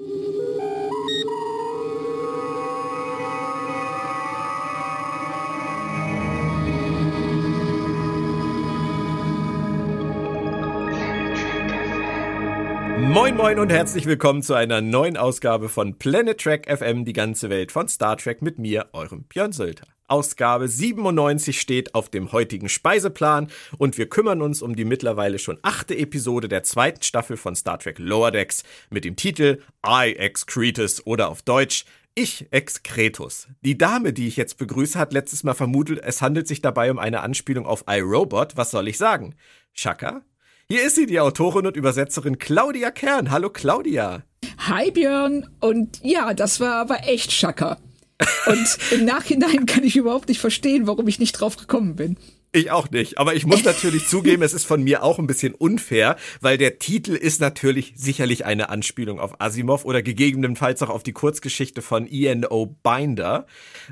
Moin Moin und herzlich willkommen zu einer neuen Ausgabe von Planet Trek FM, die ganze Welt von Star Trek mit mir, eurem Björn Sölder. Ausgabe 97 steht auf dem heutigen Speiseplan und wir kümmern uns um die mittlerweile schon achte Episode der zweiten Staffel von Star Trek Lower Decks mit dem Titel I Excretus oder auf Deutsch ich Excretus. Die Dame, die ich jetzt begrüße, hat letztes Mal vermutet, es handelt sich dabei um eine Anspielung auf iRobot. Was soll ich sagen? Shaka? Hier ist sie, die Autorin und Übersetzerin Claudia Kern. Hallo Claudia. Hi Björn. Und ja, das war aber echt Shaka. Und im Nachhinein kann ich überhaupt nicht verstehen, warum ich nicht drauf gekommen bin. Ich auch nicht. Aber ich muss natürlich zugeben, es ist von mir auch ein bisschen unfair, weil der Titel ist natürlich sicherlich eine Anspielung auf Asimov oder gegebenenfalls auch auf die Kurzgeschichte von E.N.O. Binder.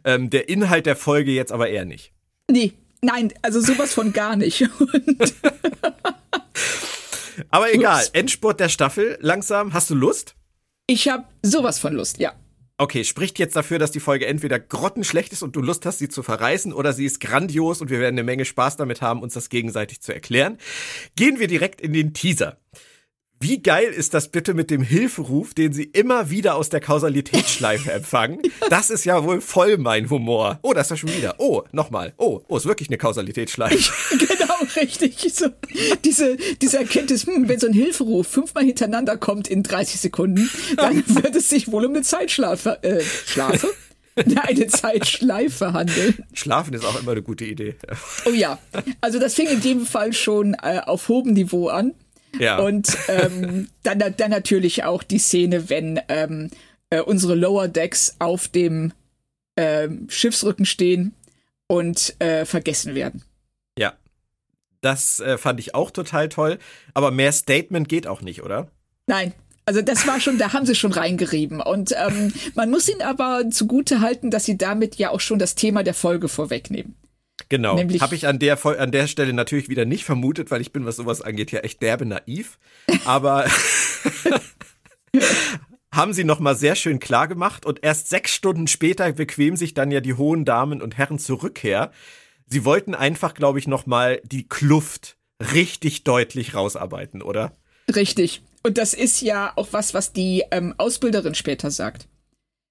Ähm, der Inhalt der Folge jetzt aber eher nicht. Nee, nein, also sowas von gar nicht. aber egal, Endspurt der Staffel, langsam. Hast du Lust? Ich habe sowas von Lust, ja. Okay, spricht jetzt dafür, dass die Folge entweder grottenschlecht ist und du Lust hast, sie zu verreißen, oder sie ist grandios und wir werden eine Menge Spaß damit haben, uns das gegenseitig zu erklären. Gehen wir direkt in den Teaser. Wie geil ist das bitte mit dem Hilferuf, den sie immer wieder aus der Kausalitätsschleife empfangen? Das ist ja wohl voll mein Humor. Oh, das ist ja schon wieder. Oh, nochmal. Oh, oh, ist wirklich eine Kausalitätsschleife. genau, richtig. So, diese, diese Erkenntnis, hm, wenn so ein Hilferuf fünfmal hintereinander kommt in 30 Sekunden, dann wird es sich wohl um eine Zeitschlafe, äh, Schlafe? eine Zeitschleife handeln. Schlafen ist auch immer eine gute Idee. Oh ja, also das fing in dem Fall schon äh, auf hohem Niveau an. Ja. Und ähm, dann, dann natürlich auch die Szene, wenn ähm, äh, unsere Lower Decks auf dem ähm, Schiffsrücken stehen und äh, vergessen werden. Ja. Das äh, fand ich auch total toll. Aber mehr Statement geht auch nicht, oder? Nein, also das war schon, da haben sie schon reingerieben. Und ähm, man muss ihnen aber zugute halten, dass sie damit ja auch schon das Thema der Folge vorwegnehmen. Genau. Habe ich an der, an der Stelle natürlich wieder nicht vermutet, weil ich bin, was sowas angeht, ja echt derbe naiv. Aber haben sie nochmal sehr schön klar gemacht und erst sechs Stunden später bequemen sich dann ja die hohen Damen und Herren zur Rückkehr. Sie wollten einfach, glaube ich, nochmal die Kluft richtig deutlich rausarbeiten, oder? Richtig. Und das ist ja auch was, was die ähm, Ausbilderin später sagt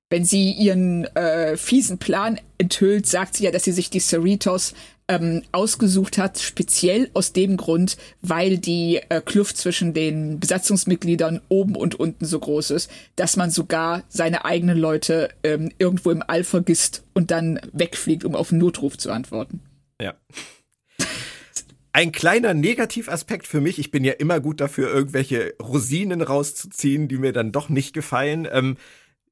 wenn sie ihren äh, fiesen Plan enthüllt, sagt sie ja, dass sie sich die Cerritos ähm, ausgesucht hat, speziell aus dem Grund, weil die äh, Kluft zwischen den Besatzungsmitgliedern oben und unten so groß ist, dass man sogar seine eigenen Leute ähm, irgendwo im All vergisst und dann wegfliegt, um auf einen Notruf zu antworten. Ja. Ein kleiner Negativaspekt für mich, ich bin ja immer gut dafür, irgendwelche Rosinen rauszuziehen, die mir dann doch nicht gefallen. Ähm,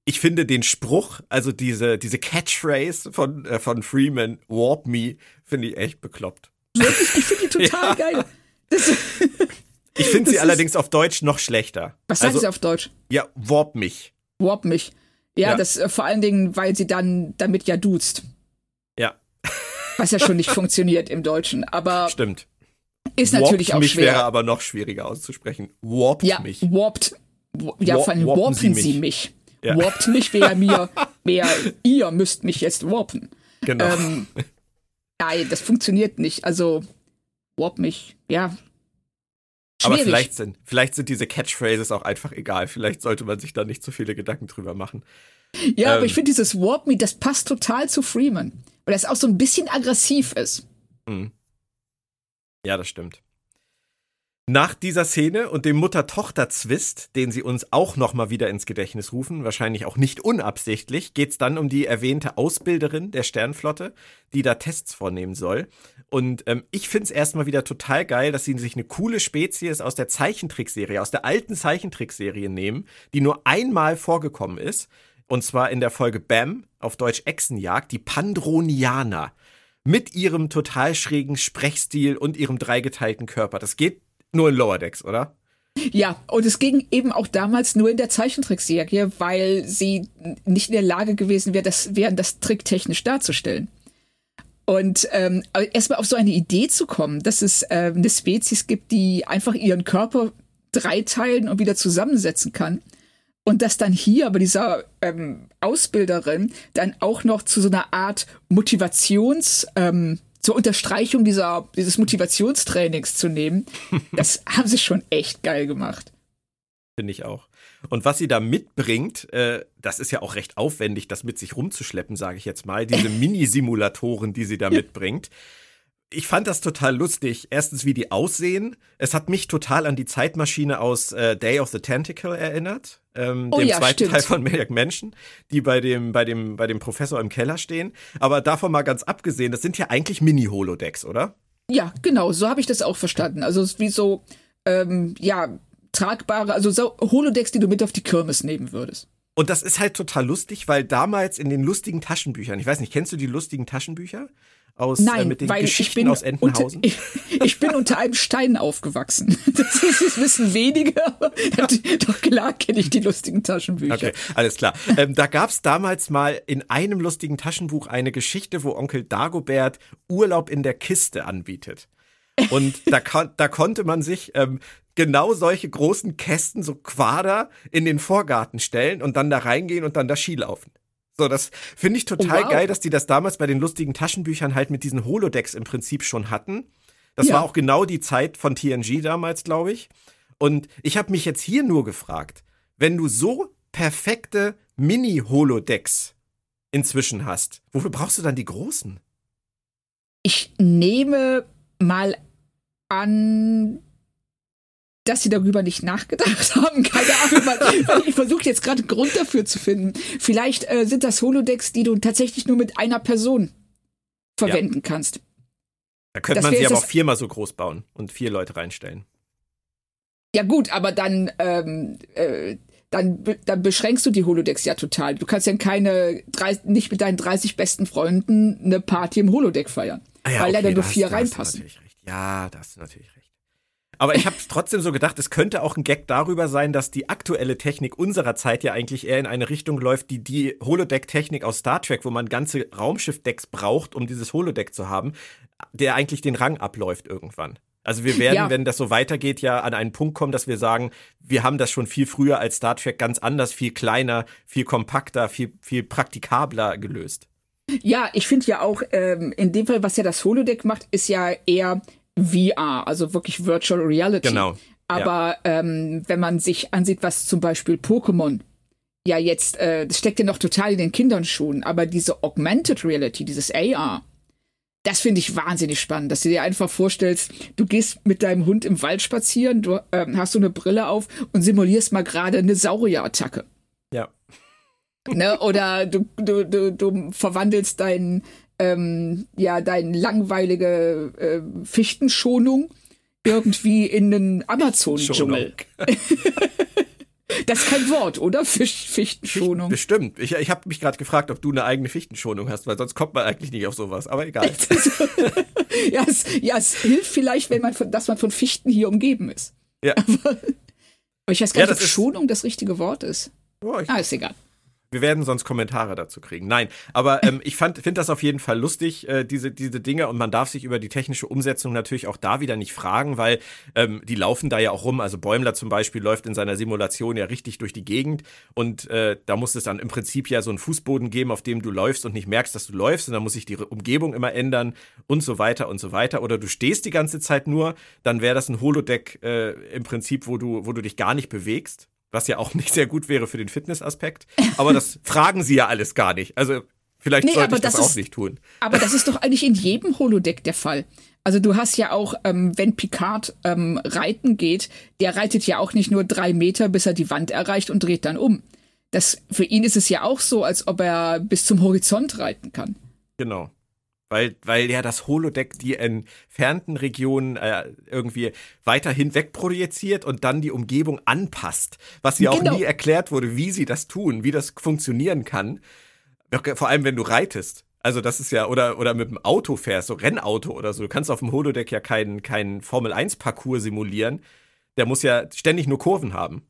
ich finde den Spruch, also diese, diese Catchphrase von, äh, von Freeman, Warp Me, finde ich echt bekloppt. Wirklich? Ich finde die total ja. geil. ich finde sie allerdings auf Deutsch noch schlechter. Was also, sie auf Deutsch? Ja, Warp mich. Warp mich. Ja, ja. das äh, vor allen Dingen, weil sie dann damit ja duzt. Ja. Was ja schon nicht funktioniert im Deutschen, aber. Stimmt. Ist warpt natürlich auch mich schwer. wäre aber noch schwieriger auszusprechen. Warpt ja, mich. Warpt. Ja, vor allem warpen sie mich. Sie mich ja. warpt mich, wer mir, wer ihr müsst mich jetzt warpen. Genau. Ähm, nein, das funktioniert nicht. Also warp mich, ja. Schwierig. Aber vielleicht sind, vielleicht sind diese Catchphrases auch einfach egal. Vielleicht sollte man sich da nicht zu viele Gedanken drüber machen. Ja, ähm, aber ich finde dieses Warp Me, das passt total zu Freeman. Weil das auch so ein bisschen aggressiv ist. Mhm. Ja, das stimmt. Nach dieser Szene und dem Mutter-Tochter-Zwist, den sie uns auch nochmal wieder ins Gedächtnis rufen, wahrscheinlich auch nicht unabsichtlich, geht's dann um die erwähnte Ausbilderin der Sternflotte, die da Tests vornehmen soll. Und ähm, ich find's erstmal wieder total geil, dass sie sich eine coole Spezies aus der Zeichentrickserie, aus der alten Zeichentrickserie nehmen, die nur einmal vorgekommen ist. Und zwar in der Folge Bam, auf Deutsch Echsenjagd, die Pandronianer mit ihrem total schrägen Sprechstil und ihrem dreigeteilten Körper. Das geht nur in Lower Decks, oder? Ja, und es ging eben auch damals nur in der Zeichentrickserie, weil sie nicht in der Lage gewesen wäre, das, wären, das tricktechnisch darzustellen. Und ähm, erstmal auf so eine Idee zu kommen, dass es äh, eine Spezies gibt, die einfach ihren Körper dreiteilen und wieder zusammensetzen kann. und dass dann hier bei dieser ähm, Ausbilderin dann auch noch zu so einer Art Motivations, ähm, zur Unterstreichung dieser, dieses Motivationstrainings zu nehmen, das haben sie schon echt geil gemacht. Finde ich auch. Und was sie da mitbringt, äh, das ist ja auch recht aufwendig, das mit sich rumzuschleppen, sage ich jetzt mal. Diese Mini-Simulatoren, die sie da mitbringt ich fand das total lustig. Erstens, wie die aussehen. Es hat mich total an die Zeitmaschine aus äh, Day of the Tentacle erinnert. Ähm, oh, dem ja, zweiten stimmt. Teil von Maniac Menschen, die bei dem, bei, dem, bei dem Professor im Keller stehen. Aber davon mal ganz abgesehen, das sind ja eigentlich Mini-Holodecks, oder? Ja, genau, so habe ich das auch verstanden. Also es ist wie so, ähm, ja, tragbare, also so Holodecks, die du mit auf die Kirmes nehmen würdest. Und das ist halt total lustig, weil damals in den lustigen Taschenbüchern, ich weiß nicht, kennst du die lustigen Taschenbücher? Aus äh, Nein, äh, mit den Geschichten bin, aus Entenhausen? Ich, ich, bin unter einem Stein aufgewachsen. Das, ist, das wissen wenige, aber doch klar kenne ich die lustigen Taschenbücher. Okay, alles klar. Ähm, da gab es damals mal in einem lustigen Taschenbuch eine Geschichte, wo Onkel Dagobert Urlaub in der Kiste anbietet. Und da, da konnte man sich ähm, genau solche großen Kästen, so Quader, in den Vorgarten stellen und dann da reingehen und dann da Ski laufen. So, das finde ich total oh, wow. geil, dass die das damals bei den lustigen Taschenbüchern halt mit diesen Holodecks im Prinzip schon hatten. Das ja. war auch genau die Zeit von TNG damals, glaube ich. Und ich habe mich jetzt hier nur gefragt, wenn du so perfekte Mini-Holodecks inzwischen hast, wofür brauchst du dann die großen? Ich nehme mal an, dass sie darüber nicht nachgedacht haben. Keine Ahnung. ich versuche jetzt gerade einen Grund dafür zu finden. Vielleicht äh, sind das Holodecks, die du tatsächlich nur mit einer Person verwenden ja. kannst. Da könnte man sie aber auch viermal so groß bauen und vier Leute reinstellen. Ja gut, aber dann, ähm, äh, dann, dann beschränkst du die Holodecks ja total. Du kannst ja keine, nicht mit deinen 30 besten Freunden eine Party im Holodeck feiern. Ah ja, weil okay, da nur vier reinpassen. Ja, das ist natürlich recht. Aber ich habe trotzdem so gedacht, es könnte auch ein Gag darüber sein, dass die aktuelle Technik unserer Zeit ja eigentlich eher in eine Richtung läuft, die die Holodeck-Technik aus Star Trek, wo man ganze Raumschiff-Decks braucht, um dieses Holodeck zu haben, der eigentlich den Rang abläuft irgendwann. Also wir werden, ja. wenn das so weitergeht, ja an einen Punkt kommen, dass wir sagen, wir haben das schon viel früher als Star Trek ganz anders, viel kleiner, viel kompakter, viel, viel praktikabler gelöst. Ja, ich finde ja auch, ähm, in dem Fall, was ja das Holodeck macht, ist ja eher VR, also wirklich Virtual Reality. Genau. Aber ja. ähm, wenn man sich ansieht, was zum Beispiel Pokémon ja jetzt, äh, das steckt ja noch total in den Kinderschuhen, aber diese Augmented Reality, dieses AR, das finde ich wahnsinnig spannend, dass du dir einfach vorstellst, du gehst mit deinem Hund im Wald spazieren, du ähm, hast so eine Brille auf und simulierst mal gerade eine Saurierattacke. Ja. Ne? Oder du, du, du, du verwandelst deinen ähm, ja, deine langweilige äh, Fichtenschonung irgendwie in den Amazon-Dschungel. das ist kein Wort, oder? Fisch, Fichtenschonung. Bestimmt. Ich, ich habe mich gerade gefragt, ob du eine eigene Fichtenschonung hast, weil sonst kommt man eigentlich nicht auf sowas. Aber egal. ja, es, ja, es hilft vielleicht, wenn man von, dass man von Fichten hier umgeben ist. Ja. Aber, ich weiß gar nicht, ob Schonung das richtige Wort ist. Oh, ah, ist egal. Wir werden sonst Kommentare dazu kriegen. Nein, aber ähm, ich finde das auf jeden Fall lustig, äh, diese, diese Dinge. Und man darf sich über die technische Umsetzung natürlich auch da wieder nicht fragen, weil ähm, die laufen da ja auch rum. Also Bäumler zum Beispiel läuft in seiner Simulation ja richtig durch die Gegend. Und äh, da muss es dann im Prinzip ja so einen Fußboden geben, auf dem du läufst und nicht merkst, dass du läufst. Und dann muss sich die Umgebung immer ändern und so weiter und so weiter. Oder du stehst die ganze Zeit nur, dann wäre das ein Holodeck äh, im Prinzip, wo du, wo du dich gar nicht bewegst was ja auch nicht sehr gut wäre für den Fitnessaspekt. Aber das fragen sie ja alles gar nicht. Also vielleicht nee, sollte ich das, das ist, auch nicht tun. Aber das ist doch eigentlich in jedem Holodeck der Fall. Also du hast ja auch, ähm, wenn Picard ähm, reiten geht, der reitet ja auch nicht nur drei Meter, bis er die Wand erreicht und dreht dann um. Das, für ihn ist es ja auch so, als ob er bis zum Horizont reiten kann. Genau. Weil, weil ja das Holodeck die entfernten Regionen äh, irgendwie weiterhin wegprojiziert und dann die Umgebung anpasst. Was ja genau. auch nie erklärt wurde, wie sie das tun, wie das funktionieren kann. Vor allem, wenn du reitest. Also das ist ja, oder, oder mit dem Auto fährst, so Rennauto oder so. Du kannst auf dem Holodeck ja keinen kein Formel-1-Parcours simulieren. Der muss ja ständig nur Kurven haben.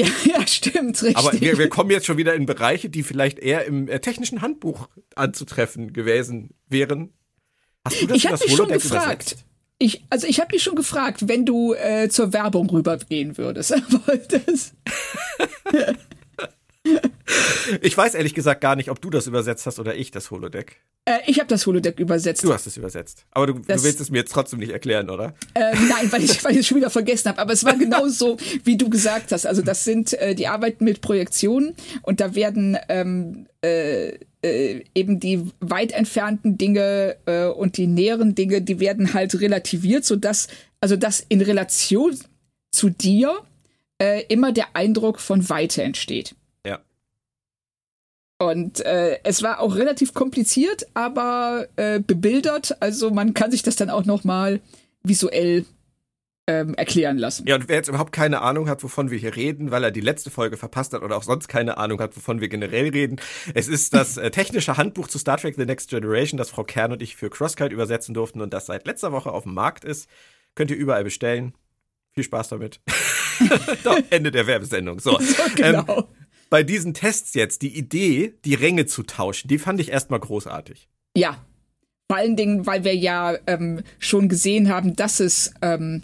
Ja, ja, stimmt, richtig. Aber wir, wir kommen jetzt schon wieder in Bereiche, die vielleicht eher im äh, technischen Handbuch anzutreffen gewesen wären. Hast du das ich habe mich schon gefragt. Übersetzt? Ich, also ich habe mich schon gefragt, wenn du äh, zur Werbung rübergehen würdest. Das, Ich weiß ehrlich gesagt gar nicht, ob du das übersetzt hast oder ich das Holodeck. Äh, ich habe das Holodeck übersetzt. Du hast es übersetzt. Aber du, du, willst es mir jetzt trotzdem nicht erklären, oder? Äh, nein, weil ich, weil ich es schon wieder vergessen habe. Aber es war genau so, wie du gesagt hast. Also das sind, äh, die arbeiten mit Projektionen und da werden ähm, äh, äh, eben die weit entfernten Dinge äh, und die näheren Dinge, die werden halt relativiert, sodass, also dass in Relation zu dir immer der Eindruck von Weite entsteht. Und äh, es war auch relativ kompliziert, aber äh, bebildert. Also man kann sich das dann auch noch mal visuell ähm, erklären lassen. Ja, und wer jetzt überhaupt keine Ahnung hat, wovon wir hier reden, weil er die letzte Folge verpasst hat oder auch sonst keine Ahnung hat, wovon wir generell reden, es ist das äh, technische Handbuch zu Star Trek The Next Generation, das Frau Kern und ich für CrossCult übersetzen durften und das seit letzter Woche auf dem Markt ist. Könnt ihr überall bestellen. Viel Spaß damit. Doch, Ende der Werbesendung. So, so genau. Ähm, bei diesen Tests jetzt, die Idee, die Ränge zu tauschen, die fand ich erstmal großartig. Ja. Vor allen Dingen, weil wir ja ähm, schon gesehen haben, dass es ähm,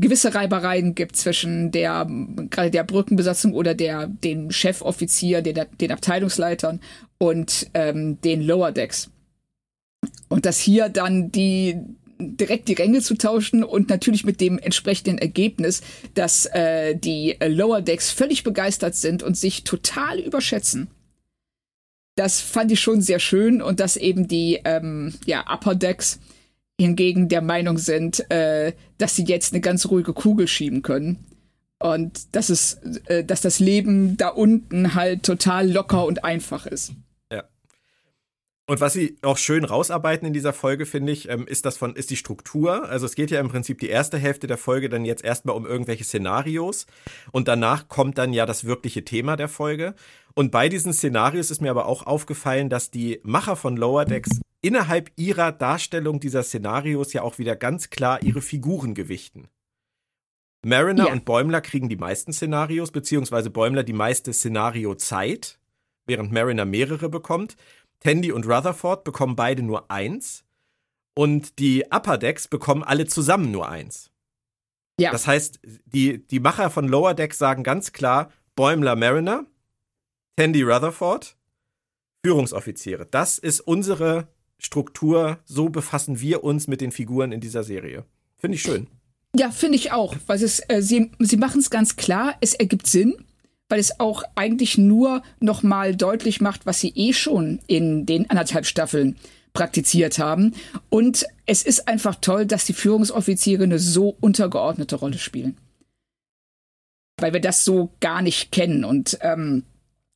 gewisse Reibereien gibt zwischen der gerade der Brückenbesatzung oder der den Chefoffizier, den, den Abteilungsleitern und ähm, den Lower Decks. Und dass hier dann die direkt die Ränge zu tauschen und natürlich mit dem entsprechenden Ergebnis, dass äh, die Lower Decks völlig begeistert sind und sich total überschätzen. Das fand ich schon sehr schön und dass eben die ähm, ja, Upper Decks hingegen der Meinung sind, äh, dass sie jetzt eine ganz ruhige Kugel schieben können. Und dass es, äh, dass das Leben da unten halt total locker und einfach ist. Und was sie auch schön rausarbeiten in dieser Folge, finde ich, ähm, ist das von, ist die Struktur. Also es geht ja im Prinzip die erste Hälfte der Folge dann jetzt erstmal um irgendwelche Szenarios und danach kommt dann ja das wirkliche Thema der Folge. Und bei diesen Szenarios ist mir aber auch aufgefallen, dass die Macher von Lower Decks innerhalb ihrer Darstellung dieser Szenarios ja auch wieder ganz klar ihre Figuren gewichten. Mariner ja. und Bäumler kriegen die meisten Szenarios, beziehungsweise Bäumler die meiste Szenariozeit, während Mariner mehrere bekommt. Tandy und Rutherford bekommen beide nur eins. Und die Upper Decks bekommen alle zusammen nur eins. Ja. Das heißt, die, die Macher von Lower Decks sagen ganz klar: Bäumler Mariner, Tandy Rutherford, Führungsoffiziere. Das ist unsere Struktur. So befassen wir uns mit den Figuren in dieser Serie. Finde ich schön. Ja, finde ich auch. Weil es, äh, sie, sie machen es ganz klar, es ergibt Sinn weil es auch eigentlich nur nochmal deutlich macht, was sie eh schon in den anderthalb Staffeln praktiziert haben. Und es ist einfach toll, dass die Führungsoffiziere eine so untergeordnete Rolle spielen. Weil wir das so gar nicht kennen. Und ähm,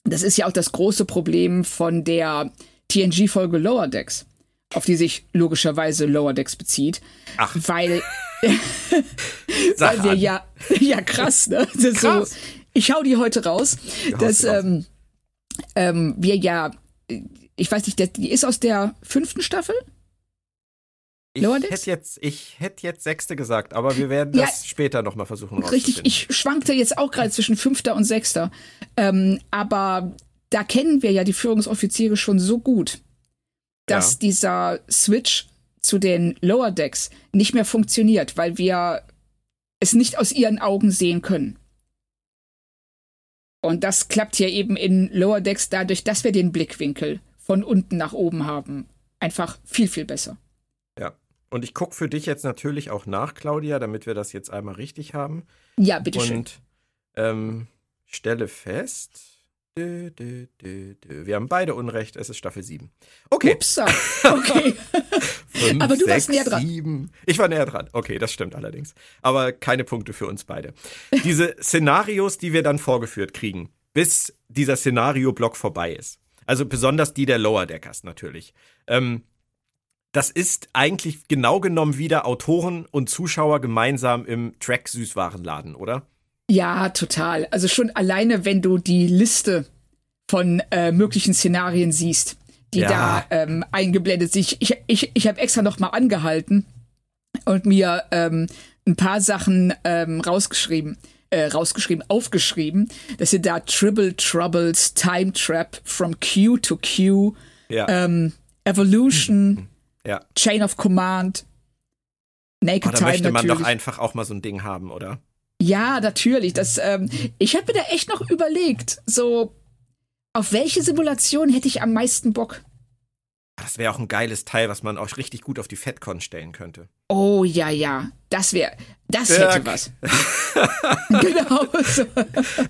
das ist ja auch das große Problem von der TNG-Folge Lower Decks, auf die sich logischerweise Lower Decks bezieht. Ach. Weil, weil wir ja, ja krass, ne? Das krass. So, ich hau die heute raus, ja, dass ähm, ähm, wir ja, ich weiß nicht, die ist aus der fünften Staffel? Ich hätte jetzt, ich hätte jetzt sechste gesagt, aber wir werden das ja, später nochmal versuchen Richtig, ich schwankte jetzt auch gerade zwischen fünfter und sechster. Ähm, aber da kennen wir ja die Führungsoffiziere schon so gut, dass ja. dieser Switch zu den Lower Decks nicht mehr funktioniert, weil wir es nicht aus ihren Augen sehen können. Und das klappt hier eben in Lower Decks dadurch, dass wir den Blickwinkel von unten nach oben haben. Einfach viel, viel besser. Ja. Und ich gucke für dich jetzt natürlich auch nach, Claudia, damit wir das jetzt einmal richtig haben. Ja, bitteschön. Und ähm, stelle fest, Dö, dö, dö, Wir haben beide Unrecht, es ist Staffel 7. Okay. Upsa. Okay. Fünf, Aber du sechs, warst näher dran. Sieben. Ich war näher dran. Okay, das stimmt allerdings. Aber keine Punkte für uns beide. Diese Szenarios, die wir dann vorgeführt kriegen, bis dieser Szenario-Block vorbei ist. Also besonders die der Lower Deckers natürlich. Ähm, das ist eigentlich genau genommen wieder Autoren und Zuschauer gemeinsam im Track Süßwarenladen, oder? Ja, total. Also schon alleine, wenn du die Liste von äh, möglichen Szenarien siehst, die ja. da ähm, eingeblendet sind. Ich, ich, ich habe extra noch mal angehalten und mir ähm, ein paar Sachen ähm, rausgeschrieben, äh, rausgeschrieben, aufgeschrieben. Das sind da Tribble Troubles, Time Trap, From Q to Q, ja. ähm, Evolution, hm. ja. Chain of Command, Naked oh, da Time möchte man natürlich. doch einfach auch mal so ein Ding haben, oder? Ja, natürlich. Das, ähm, ich habe mir da echt noch überlegt, so Auf welche Simulation hätte ich am meisten Bock? Das wäre auch ein geiles Teil, was man auch richtig gut auf die FedCon stellen könnte. Oh ja, ja. Das wäre, das Dirk. hätte was. genau so.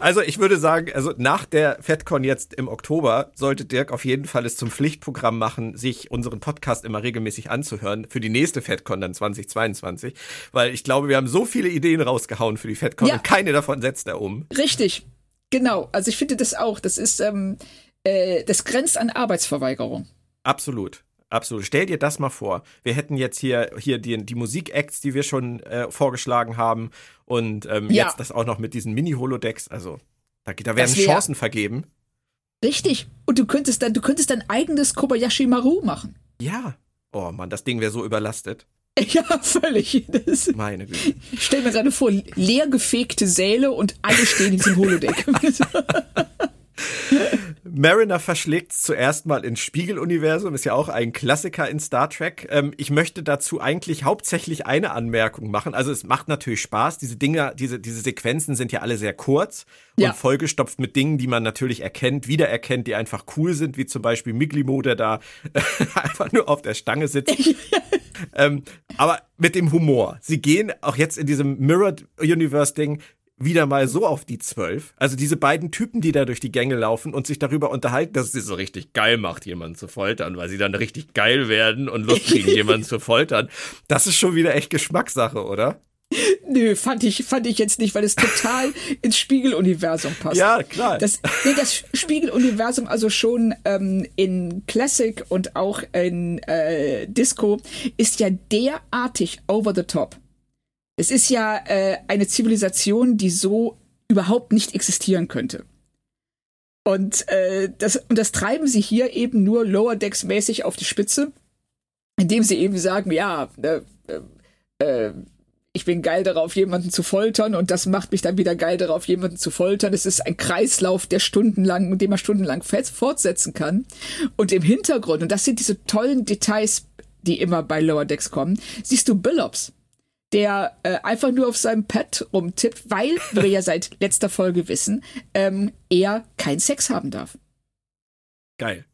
Also ich würde sagen, also nach der FedCon jetzt im Oktober sollte Dirk auf jeden Fall es zum Pflichtprogramm machen, sich unseren Podcast immer regelmäßig anzuhören für die nächste FedCon dann 2022, weil ich glaube, wir haben so viele Ideen rausgehauen für die FedCon ja. und keine davon setzt er um. Richtig. Genau. Also ich finde das auch. Das ist, ähm, äh, das grenzt an Arbeitsverweigerung. Absolut. Absolut. Stell dir das mal vor. Wir hätten jetzt hier, hier die, die Musik-Acts, die wir schon äh, vorgeschlagen haben. Und ähm, ja. jetzt das auch noch mit diesen Mini-Holodecks. Also, da, da werden wär, Chancen vergeben. Richtig. Und du könntest dann, du könntest dein eigenes Kobayashi Maru machen. Ja. Oh Mann, das Ding wäre so überlastet. Ja, völlig. Das Meine Güte. Stell mir gerade vor, leer gefegte Säle und alle stehen in diesem Holodeck. Mariner verschlägt zuerst mal ins Spiegeluniversum, ist ja auch ein Klassiker in Star Trek. Ähm, ich möchte dazu eigentlich hauptsächlich eine Anmerkung machen. Also es macht natürlich Spaß. Diese Dinge, diese, diese Sequenzen sind ja alle sehr kurz ja. und vollgestopft mit Dingen, die man natürlich erkennt, wiedererkennt, die einfach cool sind, wie zum Beispiel Miglimo, der da einfach nur auf der Stange sitzt. Ähm, aber mit dem Humor. Sie gehen auch jetzt in diesem Mirrored Universe Ding wieder mal so auf die zwölf. Also diese beiden Typen, die da durch die Gänge laufen und sich darüber unterhalten, dass es sie so richtig geil macht, jemanden zu foltern, weil sie dann richtig geil werden und Lust kriegen, jemanden zu foltern. Das ist schon wieder echt Geschmackssache, oder? Nö, fand ich, fand ich jetzt nicht, weil es total ins Spiegeluniversum passt. Ja, klar. Das, nee, das Spiegeluniversum, also schon ähm, in Classic und auch in äh, Disco, ist ja derartig over the top. Es ist ja äh, eine Zivilisation, die so überhaupt nicht existieren könnte. Und, äh, das, und das treiben sie hier eben nur Lower Decks mäßig auf die Spitze, indem sie eben sagen, ja, äh, äh, äh, ich bin geil darauf, jemanden zu foltern und das macht mich dann wieder geil darauf, jemanden zu foltern. Es ist ein Kreislauf, der stundenlang, den man stundenlang fortsetzen kann. Und im Hintergrund, und das sind diese tollen Details, die immer bei Lower Decks kommen, siehst du Billops der äh, einfach nur auf seinem Pad rumtippt, weil wir ja seit letzter Folge wissen, ähm, er keinen Sex haben darf. Geil.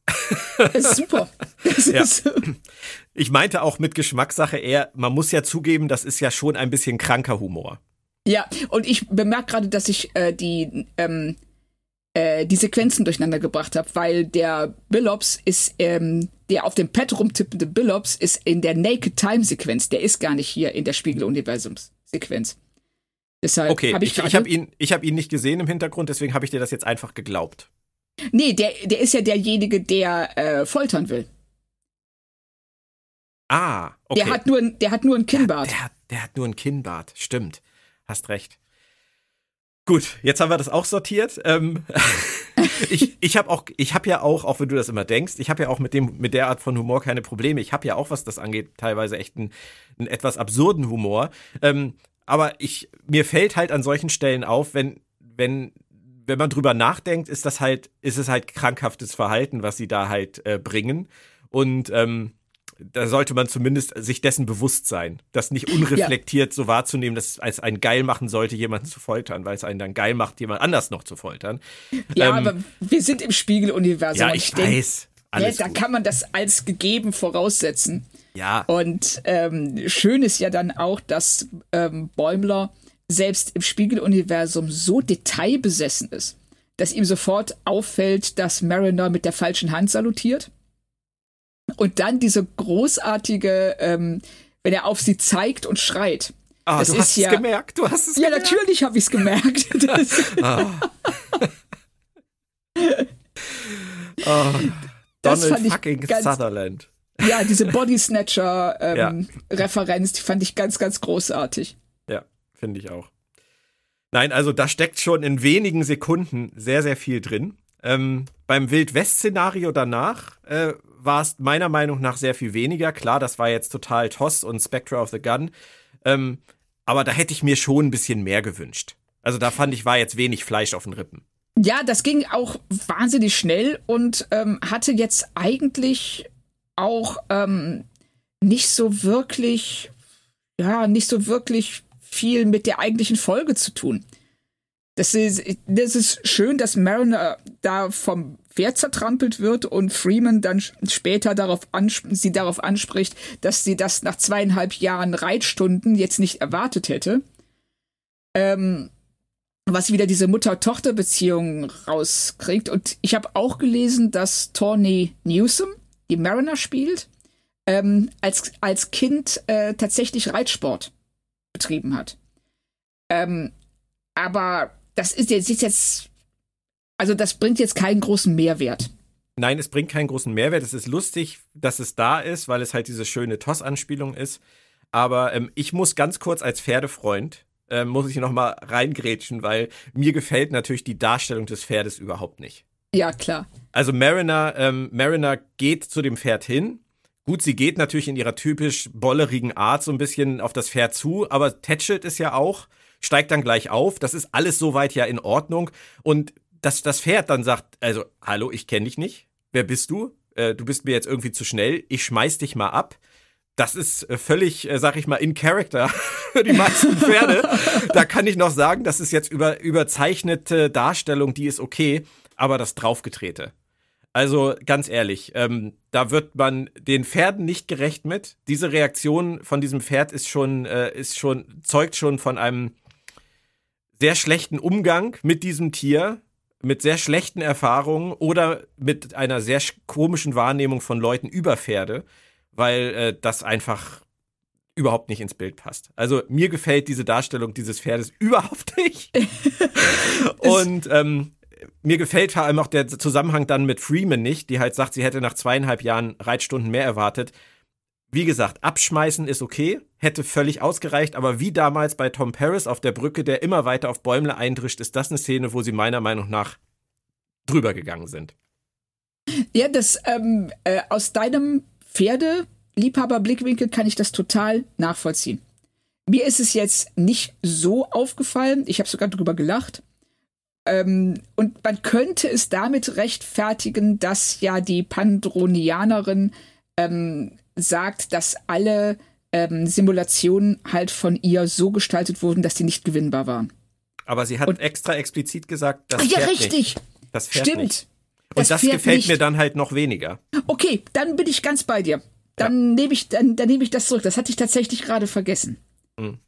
Das ist super. Das ja. ist ich meinte auch mit Geschmackssache eher, man muss ja zugeben, das ist ja schon ein bisschen kranker Humor. Ja, und ich bemerke gerade, dass ich äh, die ähm, äh, die Sequenzen durcheinander gebracht habe, weil der Billops ist, ähm, der auf dem Pad rumtippende Billops ist in der Naked Time Sequenz. Der ist gar nicht hier in der Spiegeluniversums Sequenz. Deshalb okay, hab ich, ich, ich habe ihn, ich hab ihn nicht gesehen im Hintergrund, deswegen habe ich dir das jetzt einfach geglaubt. Nee, der, der ist ja derjenige, der äh, foltern will. Ah, okay. Der hat nur, der hat nur ein Kinnbart. Der, der, der hat nur ein Kinnbart, stimmt. Hast recht. Gut, jetzt haben wir das auch sortiert. Ähm, ich ich habe auch, ich habe ja auch, auch wenn du das immer denkst, ich habe ja auch mit dem, mit der Art von Humor keine Probleme. Ich habe ja auch, was das angeht, teilweise echt einen, einen etwas absurden Humor. Ähm, aber ich, mir fällt halt an solchen Stellen auf, wenn, wenn, wenn man drüber nachdenkt, ist das halt, ist es halt krankhaftes Verhalten, was sie da halt äh, bringen. Und ähm, da sollte man zumindest sich dessen bewusst sein, das nicht unreflektiert ja. so wahrzunehmen, dass es als ein geil machen sollte, jemanden zu foltern, weil es einen dann geil macht, jemand anders noch zu foltern. Ja, ähm, aber wir sind im Spiegeluniversum. Ja, ich, ich weiß. Denk, ja, da kann man das als gegeben voraussetzen. Ja. Und ähm, schön ist ja dann auch, dass ähm, Bäumler selbst im Spiegeluniversum so detailbesessen ist, dass ihm sofort auffällt, dass Mariner mit der falschen Hand salutiert und dann diese großartige, ähm, wenn er auf sie zeigt und schreit. Ah, das du hast ja, es gemerkt, du hast es ja, gemerkt. Ja, natürlich habe ich es gemerkt. ah. oh, Donald fucking ganz, Sutherland. Ja, diese Body Snatcher ähm, ja. Die fand ich ganz, ganz großartig. Ja, finde ich auch. Nein, also da steckt schon in wenigen Sekunden sehr, sehr viel drin. Ähm, beim Wild-West-Szenario danach äh, war es meiner Meinung nach sehr viel weniger. Klar, das war jetzt total Toss und Spectre of the Gun. Ähm, aber da hätte ich mir schon ein bisschen mehr gewünscht. Also da fand ich, war jetzt wenig Fleisch auf den Rippen. Ja, das ging auch wahnsinnig schnell und ähm, hatte jetzt eigentlich auch ähm, nicht so wirklich, ja, nicht so wirklich viel mit der eigentlichen Folge zu tun. Das ist, das ist schön, dass Mariner da vom Pferd zertrampelt wird und Freeman dann später darauf sie darauf anspricht, dass sie das nach zweieinhalb Jahren Reitstunden jetzt nicht erwartet hätte. Ähm, was wieder diese Mutter-Tochter-Beziehung rauskriegt. Und ich habe auch gelesen, dass Tawny Newsom, die Mariner spielt, ähm, als, als Kind äh, tatsächlich Reitsport betrieben hat. Ähm, aber das ist jetzt, ist jetzt, also das bringt jetzt keinen großen Mehrwert. Nein, es bringt keinen großen Mehrwert. Es ist lustig, dass es da ist, weil es halt diese schöne Toss-Anspielung ist. Aber ähm, ich muss ganz kurz als Pferdefreund äh, muss ich noch mal reingrätschen, weil mir gefällt natürlich die Darstellung des Pferdes überhaupt nicht. Ja, klar. Also Mariner, ähm, Mariner geht zu dem Pferd hin. Gut, sie geht natürlich in ihrer typisch bollerigen Art so ein bisschen auf das Pferd zu, aber tätschelt es ja auch, steigt dann gleich auf. Das ist alles soweit ja in Ordnung. Und dass das Pferd dann sagt, also, hallo, ich kenne dich nicht. Wer bist du? Äh, du bist mir jetzt irgendwie zu schnell. Ich schmeiß dich mal ab das ist äh, völlig, äh, sag ich mal, in Character für die meisten Pferde. da kann ich noch sagen, das ist jetzt über, überzeichnete Darstellung, die ist okay, aber das draufgetrete. Also ganz ehrlich, ähm, da wird man den Pferden nicht gerecht mit. Diese Reaktion von diesem Pferd ist schon, äh, ist schon, zeugt schon von einem sehr schlechten Umgang mit diesem Tier, mit sehr schlechten Erfahrungen oder mit einer sehr komischen Wahrnehmung von Leuten über Pferde weil äh, das einfach überhaupt nicht ins Bild passt. Also mir gefällt diese Darstellung dieses Pferdes überhaupt nicht. Und ähm, mir gefällt vor allem auch der Zusammenhang dann mit Freeman nicht, die halt sagt, sie hätte nach zweieinhalb Jahren Reitstunden mehr erwartet. Wie gesagt, abschmeißen ist okay, hätte völlig ausgereicht, aber wie damals bei Tom Paris auf der Brücke, der immer weiter auf Bäumle eindrischt, ist das eine Szene, wo sie meiner Meinung nach drüber gegangen sind. Ja, das ähm, äh, aus deinem Pferde-Liebhaber-Blickwinkel kann ich das total nachvollziehen. Mir ist es jetzt nicht so aufgefallen. Ich habe sogar drüber gelacht. Ähm, und man könnte es damit rechtfertigen, dass ja die Pandronianerin ähm, sagt, dass alle ähm, Simulationen halt von ihr so gestaltet wurden, dass sie nicht gewinnbar waren. Aber sie hat und, extra explizit gesagt, das Ach, ja, richtig. Nicht. Das fährt Stimmt. Nicht. Und das, das gefällt nicht. mir dann halt noch weniger. Okay, dann bin ich ganz bei dir. Dann ja. nehme ich, dann, dann nehme ich das zurück. Das hatte ich tatsächlich gerade vergessen. Hm.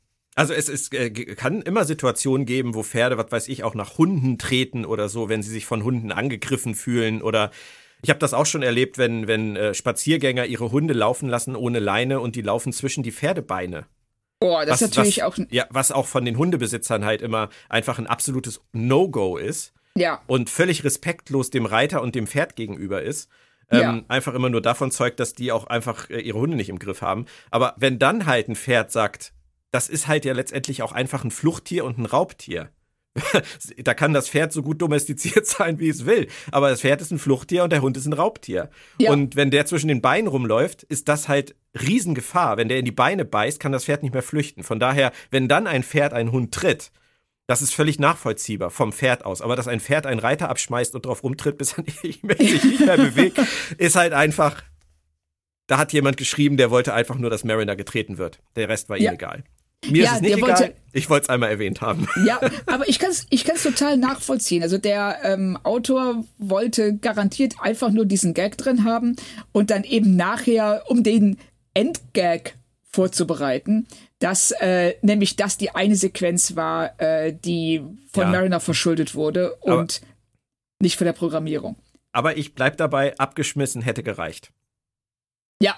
Also es, es äh, kann immer Situationen geben, wo Pferde, was weiß ich, auch nach Hunden treten oder so, wenn sie sich von Hunden angegriffen fühlen oder ich habe das auch schon erlebt, wenn, wenn äh, Spaziergänger ihre Hunde laufen lassen ohne Leine und die laufen zwischen die Pferdebeine. Boah, das was, ist natürlich was, auch. Ja, was auch von den Hundebesitzern halt immer einfach ein absolutes No-Go ist. Ja. Und völlig respektlos dem Reiter und dem Pferd gegenüber ist. Ähm, ja. Einfach immer nur davon zeugt, dass die auch einfach äh, ihre Hunde nicht im Griff haben. Aber wenn dann halt ein Pferd sagt, das ist halt ja letztendlich auch einfach ein Fluchttier und ein Raubtier. da kann das Pferd so gut domestiziert sein, wie es will. Aber das Pferd ist ein Fluchttier und der Hund ist ein Raubtier. Ja. Und wenn der zwischen den Beinen rumläuft, ist das halt Riesengefahr. Wenn der in die Beine beißt, kann das Pferd nicht mehr flüchten. Von daher, wenn dann ein Pferd einen Hund tritt, das ist völlig nachvollziehbar vom Pferd aus. Aber dass ein Pferd einen Reiter abschmeißt und drauf rumtritt, bis er sich nicht mehr bewegt, ist halt einfach. Da hat jemand geschrieben, der wollte einfach nur, dass Mariner getreten wird. Der Rest war ja. ihm egal. Mir ja, ist es nicht egal. Wollte, ich wollte es einmal erwähnt haben. Ja, aber ich kann es ich kann's total nachvollziehen. Also der ähm, Autor wollte garantiert einfach nur diesen Gag drin haben und dann eben nachher, um den Endgag vorzubereiten, dass äh, nämlich das die eine Sequenz war, äh, die von ja. Mariner verschuldet wurde und aber, nicht von der Programmierung. Aber ich bleib dabei, abgeschmissen hätte gereicht. Ja.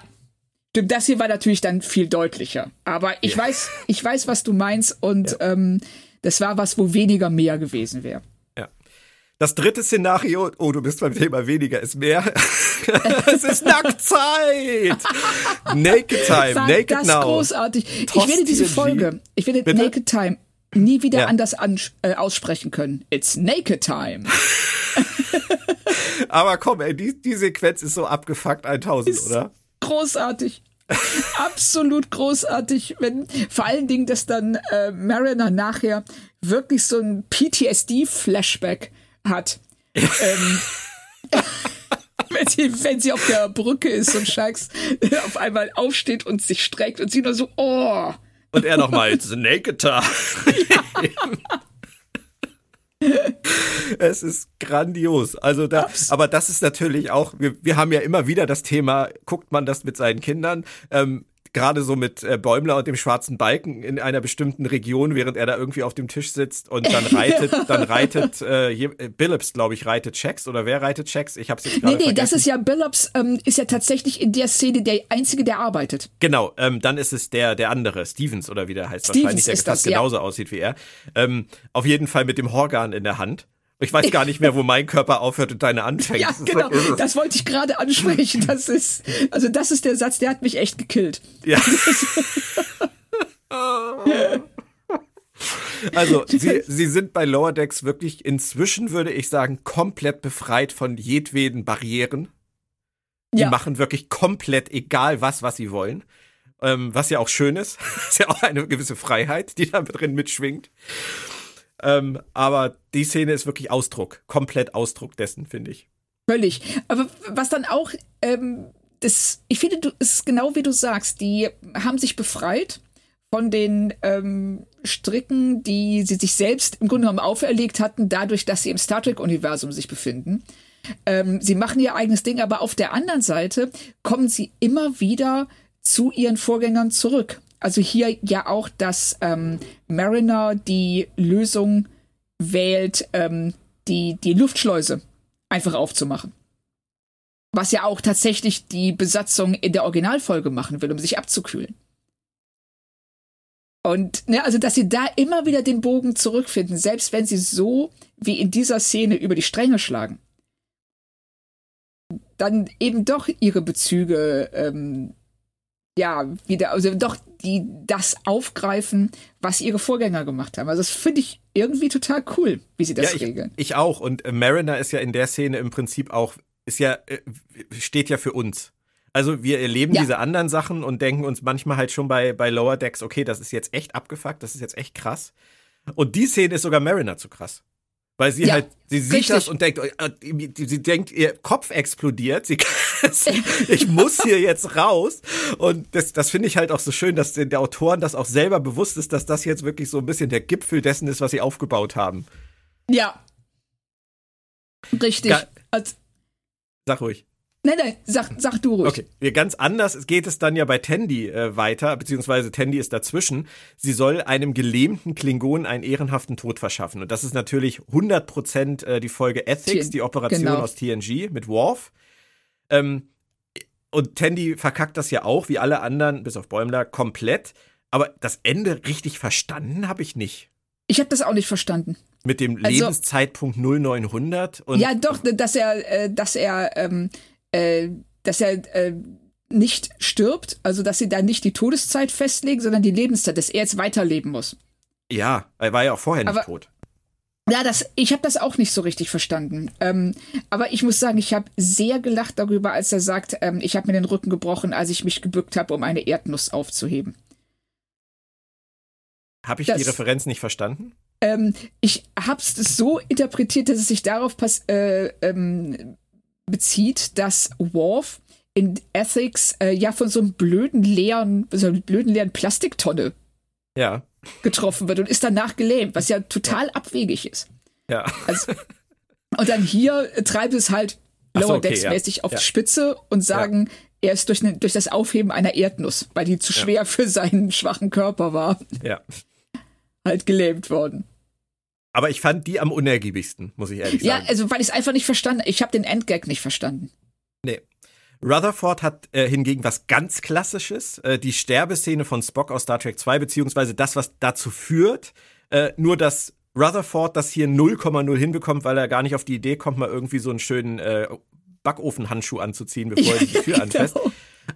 Das hier war natürlich dann viel deutlicher. Aber ich ja. weiß, ich weiß, was du meinst und ja. ähm, das war was, wo weniger mehr gewesen wäre. Das dritte Szenario, oh, du bist beim Thema weniger ist mehr. es ist Nacktzeit. Naked Time, Sag Naked das Now. großartig. Tost ich werde diese Folge, ich werde Bitte? Naked Time nie wieder ja. anders äh, aussprechen können. It's Naked Time. Aber komm, ey, die, die Sequenz ist so abgefuckt 1000, ist oder? Großartig. Absolut großartig, wenn vor allen Dingen, dass dann äh, Mariner nachher wirklich so ein PTSD-Flashback hat. ähm, wenn, sie, wenn sie auf der Brücke ist und Sharks auf einmal aufsteht und sich streckt und sie nur so, oh. Und er nochmal, it's naked time. es ist grandios. Also da, aber das ist natürlich auch, wir, wir haben ja immer wieder das Thema, guckt man das mit seinen Kindern? Ähm, gerade so mit äh, Bäumler und dem schwarzen Balken in einer bestimmten Region, während er da irgendwie auf dem Tisch sitzt und dann reitet, dann reitet äh, äh Billups, glaube ich, reitet Checks oder wer reitet Checks? Ich habe es jetzt gerade Nee, nee, vergessen. das ist ja Billups ähm, ist ja tatsächlich in der Szene der einzige, der arbeitet. Genau, ähm, dann ist es der der andere, Stevens oder wie der heißt Stevens wahrscheinlich, der fast genauso ja. aussieht wie er. Ähm, auf jeden Fall mit dem Horgan in der Hand. Ich weiß gar nicht mehr, wo mein Körper aufhört und deine anfängt. Ja, genau. Das wollte ich gerade ansprechen. Das ist, also das ist der Satz, der hat mich echt gekillt. Ja. Also, sie, sie sind bei Lower Decks wirklich inzwischen, würde ich sagen, komplett befreit von jedweden Barrieren. Die ja. machen wirklich komplett egal was, was sie wollen. Ähm, was ja auch schön ist. ist ja auch eine gewisse Freiheit, die da drin mitschwingt. Ähm, aber die Szene ist wirklich Ausdruck, komplett Ausdruck dessen, finde ich. Völlig. Aber was dann auch, ähm, das, ich finde, es ist genau wie du sagst, die haben sich befreit von den ähm, Stricken, die sie sich selbst im Grunde genommen auferlegt hatten, dadurch, dass sie im Star Trek-Universum sich befinden. Ähm, sie machen ihr eigenes Ding, aber auf der anderen Seite kommen sie immer wieder zu ihren Vorgängern zurück. Also hier ja auch, dass ähm, Mariner die Lösung wählt, ähm, die, die Luftschleuse einfach aufzumachen. Was ja auch tatsächlich die Besatzung in der Originalfolge machen will, um sich abzukühlen. Und ne, also, dass sie da immer wieder den Bogen zurückfinden, selbst wenn sie so wie in dieser Szene über die Stränge schlagen, dann eben doch ihre Bezüge ähm, ja, wieder, also doch die das aufgreifen, was ihre Vorgänger gemacht haben. Also das finde ich irgendwie total cool, wie sie das ja, ich, regeln. Ich auch. Und äh, Mariner ist ja in der Szene im Prinzip auch, ist ja, äh, steht ja für uns. Also wir erleben ja. diese anderen Sachen und denken uns manchmal halt schon bei, bei Lower Decks, okay, das ist jetzt echt abgefuckt, das ist jetzt echt krass. Und die Szene ist sogar Mariner zu krass. Weil sie ja, halt, sie sieht richtig. das und denkt, äh, sie denkt, ihr Kopf explodiert. Sie, ich muss hier jetzt raus. Und das, das finde ich halt auch so schön, dass der Autoren das auch selber bewusst ist, dass das jetzt wirklich so ein bisschen der Gipfel dessen ist, was sie aufgebaut haben. Ja. Richtig. Ga Sag ruhig. Nein, nein, sag, sag du ruhig. Okay, ganz anders geht es dann ja bei Tandy äh, weiter, beziehungsweise Tandy ist dazwischen. Sie soll einem gelähmten Klingon einen ehrenhaften Tod verschaffen. Und das ist natürlich 100% äh, die Folge Ethics, die Operation genau. aus TNG mit Worf. Ähm, und Tandy verkackt das ja auch, wie alle anderen, bis auf Bäumler, komplett. Aber das Ende richtig verstanden habe ich nicht. Ich habe das auch nicht verstanden. Mit dem also, Lebenszeitpunkt 0900 und ja, doch, dass er, äh, dass er ähm, äh, dass er äh, nicht stirbt, also dass sie da nicht die Todeszeit festlegen, sondern die Lebenszeit, dass er jetzt weiterleben muss. Ja, er war ja auch vorher nicht aber, tot. Ja, das, ich habe das auch nicht so richtig verstanden. Ähm, aber ich muss sagen, ich habe sehr gelacht darüber, als er sagt, ähm, ich habe mir den Rücken gebrochen, als ich mich gebückt habe, um eine Erdnuss aufzuheben. Habe ich das, die Referenz nicht verstanden? Ähm, ich habe es so interpretiert, dass es sich darauf pass äh, ähm, bezieht, dass Worf in Ethics äh, ja von so einem blöden leeren, so einer blöden leeren Plastiktonne ja. getroffen wird und ist danach gelähmt, was ja total ja. abwegig ist. Ja. Also, und dann hier treibt es halt Lower so, okay, Decks mäßig ja. auf die Spitze und sagen, er ist durch, ne, durch das Aufheben einer Erdnuss, weil die zu schwer für seinen schwachen Körper war, ja. halt gelähmt worden. Aber ich fand die am unergiebigsten, muss ich ehrlich sagen. Ja, also weil ich es einfach nicht verstanden Ich habe den Endgag nicht verstanden. Nee. Rutherford hat äh, hingegen was ganz Klassisches, äh, die Sterbeszene von Spock aus Star Trek 2, beziehungsweise das, was dazu führt, äh, nur dass Rutherford das hier 0,0 hinbekommt, weil er gar nicht auf die Idee kommt, mal irgendwie so einen schönen äh, Backofenhandschuh anzuziehen, bevor er die Tür genau. anfasst.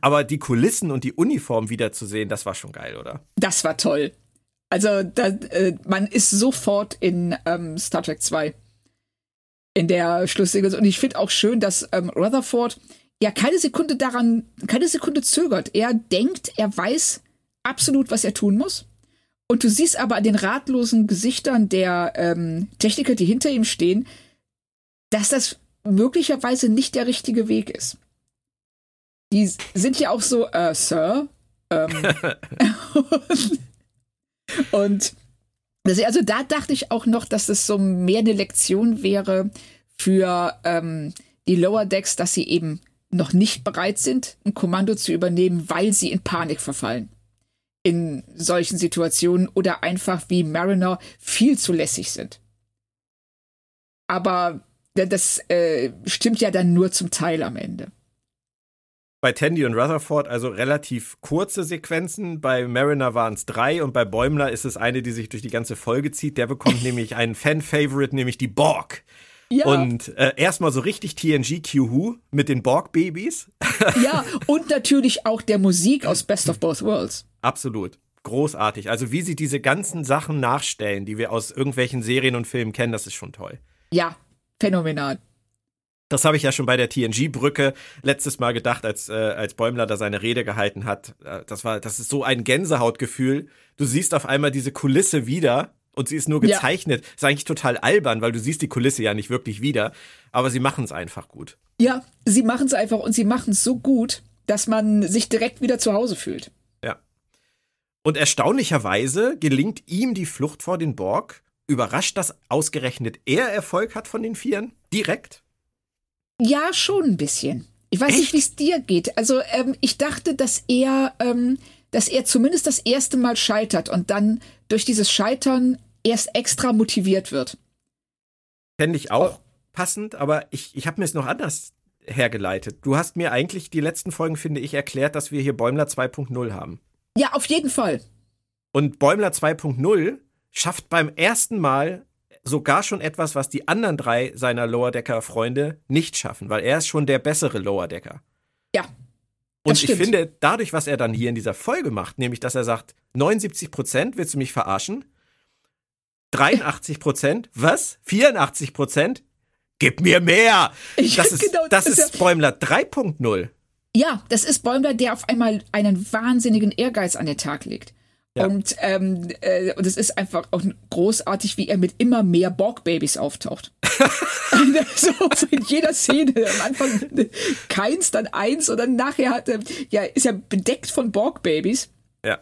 Aber die Kulissen und die Uniform wiederzusehen, das war schon geil, oder? Das war toll. Also da, äh, man ist sofort in ähm, Star Trek 2 in der Schlusssequenz. Und ich finde auch schön, dass ähm, Rutherford ja keine Sekunde daran, keine Sekunde zögert. Er denkt, er weiß absolut, was er tun muss. Und du siehst aber an den ratlosen Gesichtern der ähm, Techniker, die hinter ihm stehen, dass das möglicherweise nicht der richtige Weg ist. Die sind ja auch so, äh, Sir, ähm, Und Also, da dachte ich auch noch, dass es so mehr eine Lektion wäre für ähm, die Lower Decks, dass sie eben noch nicht bereit sind, ein Kommando zu übernehmen, weil sie in Panik verfallen. In solchen Situationen oder einfach wie Mariner viel zu lässig sind. Aber das äh, stimmt ja dann nur zum Teil am Ende. Bei Tandy und Rutherford also relativ kurze Sequenzen. Bei Mariner waren es drei und bei Bäumler ist es eine, die sich durch die ganze Folge zieht. Der bekommt nämlich einen Fan-Favorite, nämlich die Borg. Ja. Und äh, erstmal so richtig TNG Q-Who mit den Borg-Babys. ja, und natürlich auch der Musik aus Best of Both Worlds. Absolut. Großartig. Also wie sie diese ganzen Sachen nachstellen, die wir aus irgendwelchen Serien und Filmen kennen, das ist schon toll. Ja, phänomenal. Das habe ich ja schon bei der TNG-Brücke letztes Mal gedacht, als, äh, als Bäumler da seine Rede gehalten hat. Äh, das war, das ist so ein Gänsehautgefühl. Du siehst auf einmal diese Kulisse wieder und sie ist nur gezeichnet. Ja. Ist eigentlich total albern, weil du siehst die Kulisse ja nicht wirklich wieder. Aber sie machen es einfach gut. Ja, sie machen es einfach und sie machen es so gut, dass man sich direkt wieder zu Hause fühlt. Ja. Und erstaunlicherweise gelingt ihm die Flucht vor den Borg. Überrascht, dass ausgerechnet er Erfolg hat von den Vieren? Direkt? Ja, schon ein bisschen. Ich weiß Echt? nicht, wie es dir geht. Also ähm, ich dachte, dass er, ähm, dass er zumindest das erste Mal scheitert und dann durch dieses Scheitern erst extra motiviert wird. Fände ich auch oh. passend, aber ich, ich habe mir es noch anders hergeleitet. Du hast mir eigentlich die letzten Folgen, finde ich, erklärt, dass wir hier Bäumler 2.0 haben. Ja, auf jeden Fall. Und Bäumler 2.0 schafft beim ersten Mal sogar schon etwas, was die anderen drei seiner Lower Decker Freunde nicht schaffen, weil er ist schon der bessere Lower Decker. Ja. Und ich finde, dadurch, was er dann hier in dieser Folge macht, nämlich, dass er sagt, 79 Prozent willst du mich verarschen? 83 Prozent? Was? 84 Prozent? Gib mir mehr! Das ist, genau, das ist, ist Bäumler 3.0. Ja, das ist Bäumler, der auf einmal einen wahnsinnigen Ehrgeiz an den Tag legt. Ja. Und, ähm, äh, und es ist einfach auch großartig, wie er mit immer mehr Borg-Babys auftaucht. so in jeder Szene. Am Anfang keins, dann eins und dann nachher hat er, ja, ist er bedeckt von Borg-Babys. Ja.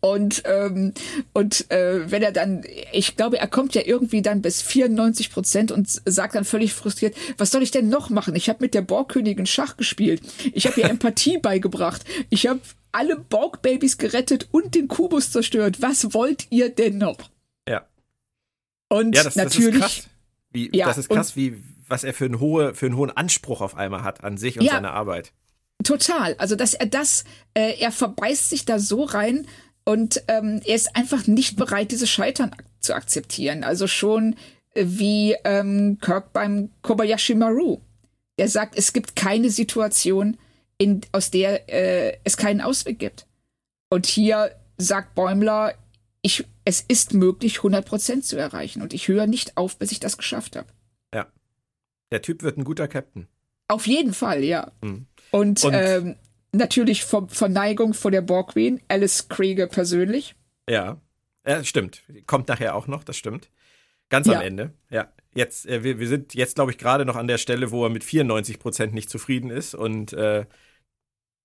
Und, ähm, und äh, wenn er dann, ich glaube, er kommt ja irgendwie dann bis 94 Prozent und sagt dann völlig frustriert, was soll ich denn noch machen? Ich habe mit der Borgkönigin Schach gespielt. Ich habe ihr Empathie beigebracht. Ich habe alle Borg-Babys gerettet und den Kubus zerstört. Was wollt ihr denn noch? Ja. Und ja, das, natürlich. Das ist krass, wie, ja, das ist krass wie, was er für einen, hohe, für einen hohen Anspruch auf einmal hat an sich und ja, seine Arbeit. Total. Also, dass er das, äh, er verbeißt sich da so rein und ähm, er ist einfach nicht bereit, dieses Scheitern ak zu akzeptieren. Also schon äh, wie ähm, Kirk beim Kobayashi Maru. Er sagt, es gibt keine Situation, in, aus der äh, es keinen Ausweg gibt. Und hier sagt Bäumler, ich, es ist möglich, 100% zu erreichen. Und ich höre nicht auf, bis ich das geschafft habe. Ja. Der Typ wird ein guter Captain. Auf jeden Fall, ja. Mhm. Und, Und ähm, natürlich von Verneigung vor der Borg Queen, Alice Krieger persönlich. Ja. ja, stimmt. Kommt nachher auch noch, das stimmt. Ganz ja. am Ende, ja. Jetzt, äh, wir, wir sind jetzt, glaube ich, gerade noch an der Stelle, wo er mit 94 Prozent nicht zufrieden ist und äh,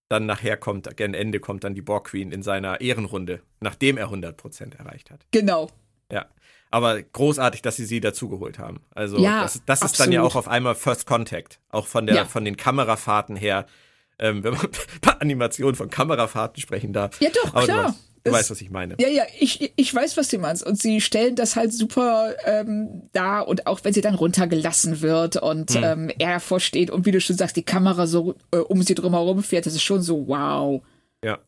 dann nachher kommt, gegen Ende kommt dann die Borg Queen in seiner Ehrenrunde, nachdem er 100% erreicht hat. Genau. Ja. Aber großartig, dass sie sie dazugeholt haben. Also, ja, das, das ist dann ja auch auf einmal First Contact. Auch von, der, ja. von den Kamerafahrten her. Ähm, wenn man bei Animationen von Kamerafahrten sprechen darf. Ja, doch, Aber klar. Du weißt, was ich meine. Ja, ja, ich, ich weiß, was du meinst. Und sie stellen das halt super ähm, da und auch wenn sie dann runtergelassen wird und hm. ähm, er vorsteht und wie du schon sagst, die Kamera so äh, um sie drumherum fährt, das ist schon so wow. Ja.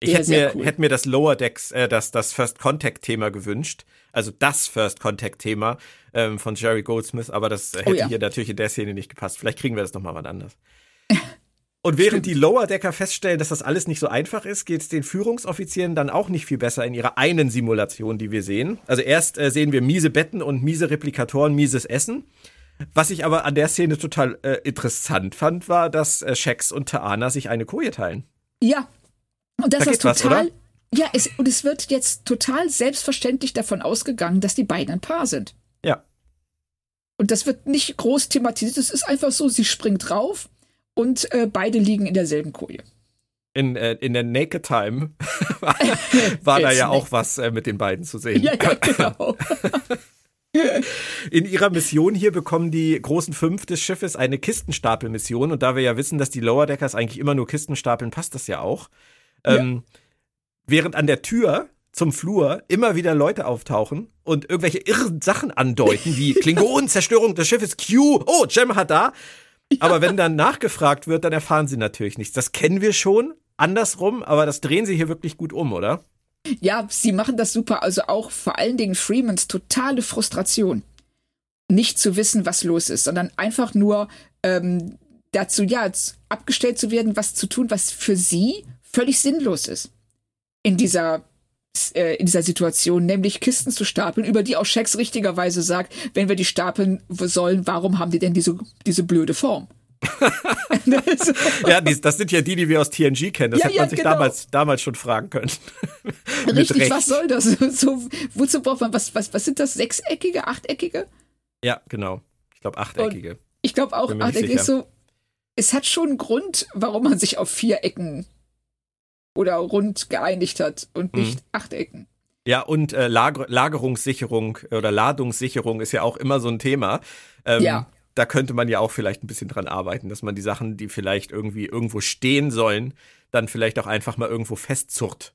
Ich hätte mir, cool. hätte mir das Lower Decks, äh, das, das First Contact Thema gewünscht. Also das First Contact Thema ähm, von Jerry Goldsmith, aber das hätte oh, ja. hier natürlich in der Szene nicht gepasst. Vielleicht kriegen wir das nochmal wann anders. Und während die Lower Decker feststellen, dass das alles nicht so einfach ist, geht es den Führungsoffizieren dann auch nicht viel besser in ihrer einen Simulation, die wir sehen. Also erst äh, sehen wir miese Betten und miese Replikatoren, mieses Essen. Was ich aber an der Szene total äh, interessant fand, war, dass äh, Shax und Taana sich eine Koje teilen. Ja. Und das da ist total. Was, ja, es, und es wird jetzt total selbstverständlich davon ausgegangen, dass die beiden ein Paar sind. Ja. Und das wird nicht groß thematisiert. Es ist einfach so, sie springt drauf und äh, beide liegen in derselben Koje. In, äh, in der Naked Time war, war da ja auch was äh, mit den beiden zu sehen. Ja, ja, genau. In ihrer Mission hier bekommen die großen fünf des Schiffes eine Kistenstapelmission. Und da wir ja wissen, dass die Lower Deckers eigentlich immer nur Kisten stapeln, passt das ja auch. Ähm, während an der Tür zum Flur immer wieder Leute auftauchen und irgendwelche irren Sachen andeuten, wie Klingonen, Zerstörung des Schiffes, Q, oh, Jem hat da. Aber wenn dann nachgefragt wird, dann erfahren sie natürlich nichts. Das kennen wir schon, andersrum, aber das drehen sie hier wirklich gut um, oder? Ja, sie machen das super. Also auch vor allen Dingen Freemans totale Frustration. Nicht zu wissen, was los ist, sondern einfach nur ähm, dazu, ja, abgestellt zu werden, was zu tun, was für sie völlig sinnlos ist. In dieser äh, in dieser Situation, nämlich Kisten zu stapeln, über die auch Shax richtigerweise sagt, wenn wir die stapeln sollen, warum haben die denn diese, diese blöde Form? ja, das sind ja die, die wir aus TNG kennen. Das ja, hätte man ja, sich genau. damals, damals schon fragen können. Richtig, was soll das? So, wozu braucht man, was, was, was sind das? Sechseckige, achteckige? Ja, genau. Ich glaube, achteckige. Und ich glaube auch, achteckig ist so. Es hat schon einen Grund, warum man sich auf vier Ecken oder rund geeinigt hat und nicht mhm. Achtecken. Ja, und äh, Lager Lagerungssicherung oder Ladungssicherung ist ja auch immer so ein Thema. Ähm, ja. Da könnte man ja auch vielleicht ein bisschen dran arbeiten, dass man die Sachen, die vielleicht irgendwie irgendwo stehen sollen, dann vielleicht auch einfach mal irgendwo festzurrt.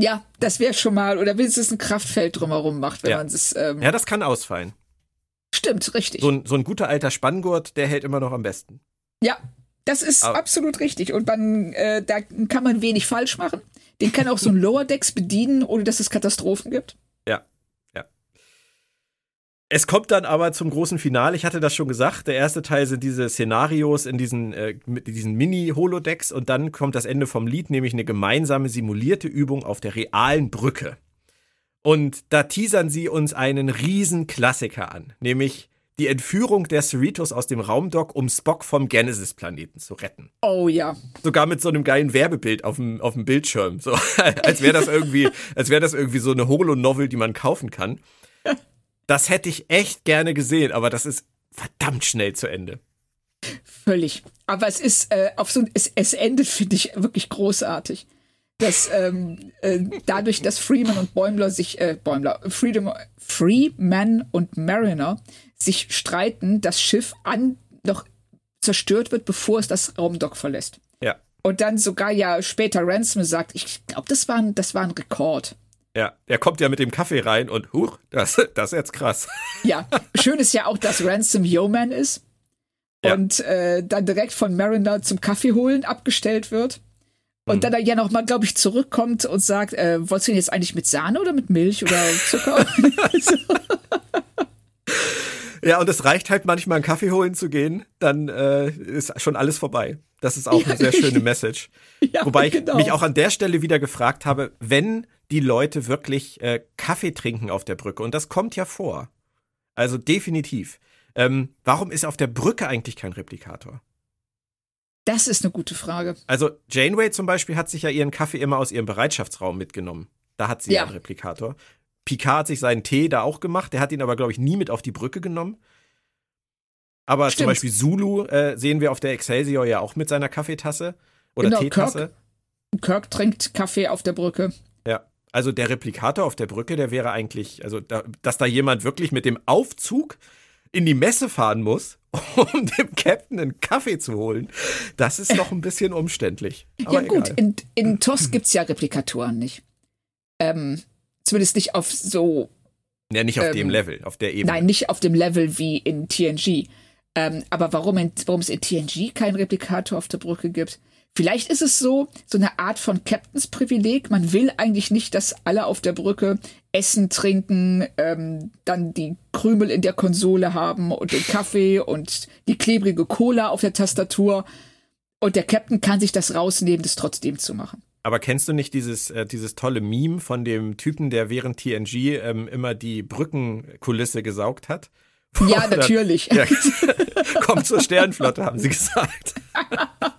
Ja, das wäre schon mal, oder wenigstens ein Kraftfeld drumherum macht, wenn ja. man es. Ähm ja, das kann ausfallen. Stimmt, richtig. So ein, so ein guter alter Spanngurt, der hält immer noch am besten. Ja, das ist Aber absolut richtig. Und man, äh, da kann man wenig falsch machen. Den kann auch so ein Lower Decks bedienen, ohne dass es Katastrophen gibt. Ja, ja. Es kommt dann aber zum großen Finale. Ich hatte das schon gesagt. Der erste Teil sind diese Szenarios in diesen, äh, diesen Mini-Holodecks und dann kommt das Ende vom Lied, nämlich eine gemeinsame simulierte Übung auf der realen Brücke. Und da teasern sie uns einen riesen Klassiker an, nämlich die Entführung der Cerritos aus dem Raumdock, um Spock vom Genesis-Planeten zu retten. Oh ja. Sogar mit so einem geilen Werbebild auf dem, auf dem Bildschirm. So, als wäre das irgendwie, als wäre das irgendwie so eine Holo-Novel, die man kaufen kann. Das hätte ich echt gerne gesehen, aber das ist verdammt schnell zu Ende. Völlig. Aber es ist äh, auf so es, es endet, finde ich, wirklich großartig. Dass ähm, äh, dadurch, dass Freeman und Bäumler sich, äh, Bäumler, Freedom, Freeman und Mariner sich streiten, das Schiff an noch zerstört wird, bevor es das Raumdock verlässt. Ja. Und dann sogar ja später Ransom sagt, ich glaube, das war ein, das war ein Rekord. Ja, er kommt ja mit dem Kaffee rein und huch, das, das ist jetzt krass. Ja, schön ist ja auch, dass Ransom Yeoman ist ja. und äh, dann direkt von Mariner zum Kaffee holen abgestellt wird. Und mhm. dann ja noch mal, glaube ich, zurückkommt und sagt, äh, wolltest du ihn jetzt eigentlich mit Sahne oder mit Milch oder Zucker? Ja, und es reicht halt manchmal einen Kaffee holen zu gehen, dann äh, ist schon alles vorbei. Das ist auch ja, eine sehr schöne Message. Ja, Wobei ich genau. mich auch an der Stelle wieder gefragt habe, wenn die Leute wirklich äh, Kaffee trinken auf der Brücke, und das kommt ja vor. Also definitiv. Ähm, warum ist auf der Brücke eigentlich kein Replikator? Das ist eine gute Frage. Also Janeway zum Beispiel hat sich ja ihren Kaffee immer aus ihrem Bereitschaftsraum mitgenommen. Da hat sie ja, einen Replikator. Picard hat sich seinen Tee da auch gemacht. Der hat ihn aber, glaube ich, nie mit auf die Brücke genommen. Aber Stimmt. zum Beispiel Zulu äh, sehen wir auf der Excelsior ja auch mit seiner Kaffeetasse oder genau, Teetasse. Kirk, Kirk trinkt Kaffee auf der Brücke. Ja, also der Replikator auf der Brücke, der wäre eigentlich, also da, dass da jemand wirklich mit dem Aufzug in die Messe fahren muss, um dem Captain einen Kaffee zu holen, das ist noch ein bisschen umständlich. ja gut, in, in TOS gibt es ja Replikatoren nicht. Ähm, Zumindest nicht auf so. Ja, nicht auf ähm, dem Level, auf der Ebene. Nein, nicht auf dem Level wie in TNG. Ähm, aber warum es in TNG keinen Replikator auf der Brücke gibt? Vielleicht ist es so, so eine Art von Captains Privileg. Man will eigentlich nicht, dass alle auf der Brücke essen, trinken, ähm, dann die Krümel in der Konsole haben und den Kaffee und die klebrige Cola auf der Tastatur. Und der Captain kann sich das rausnehmen, das trotzdem zu machen. Aber kennst du nicht dieses, äh, dieses tolle Meme von dem Typen, der während TNG ähm, immer die Brückenkulisse gesaugt hat? Ja, natürlich. Ja, kommt zur Sternflotte, haben sie gesagt.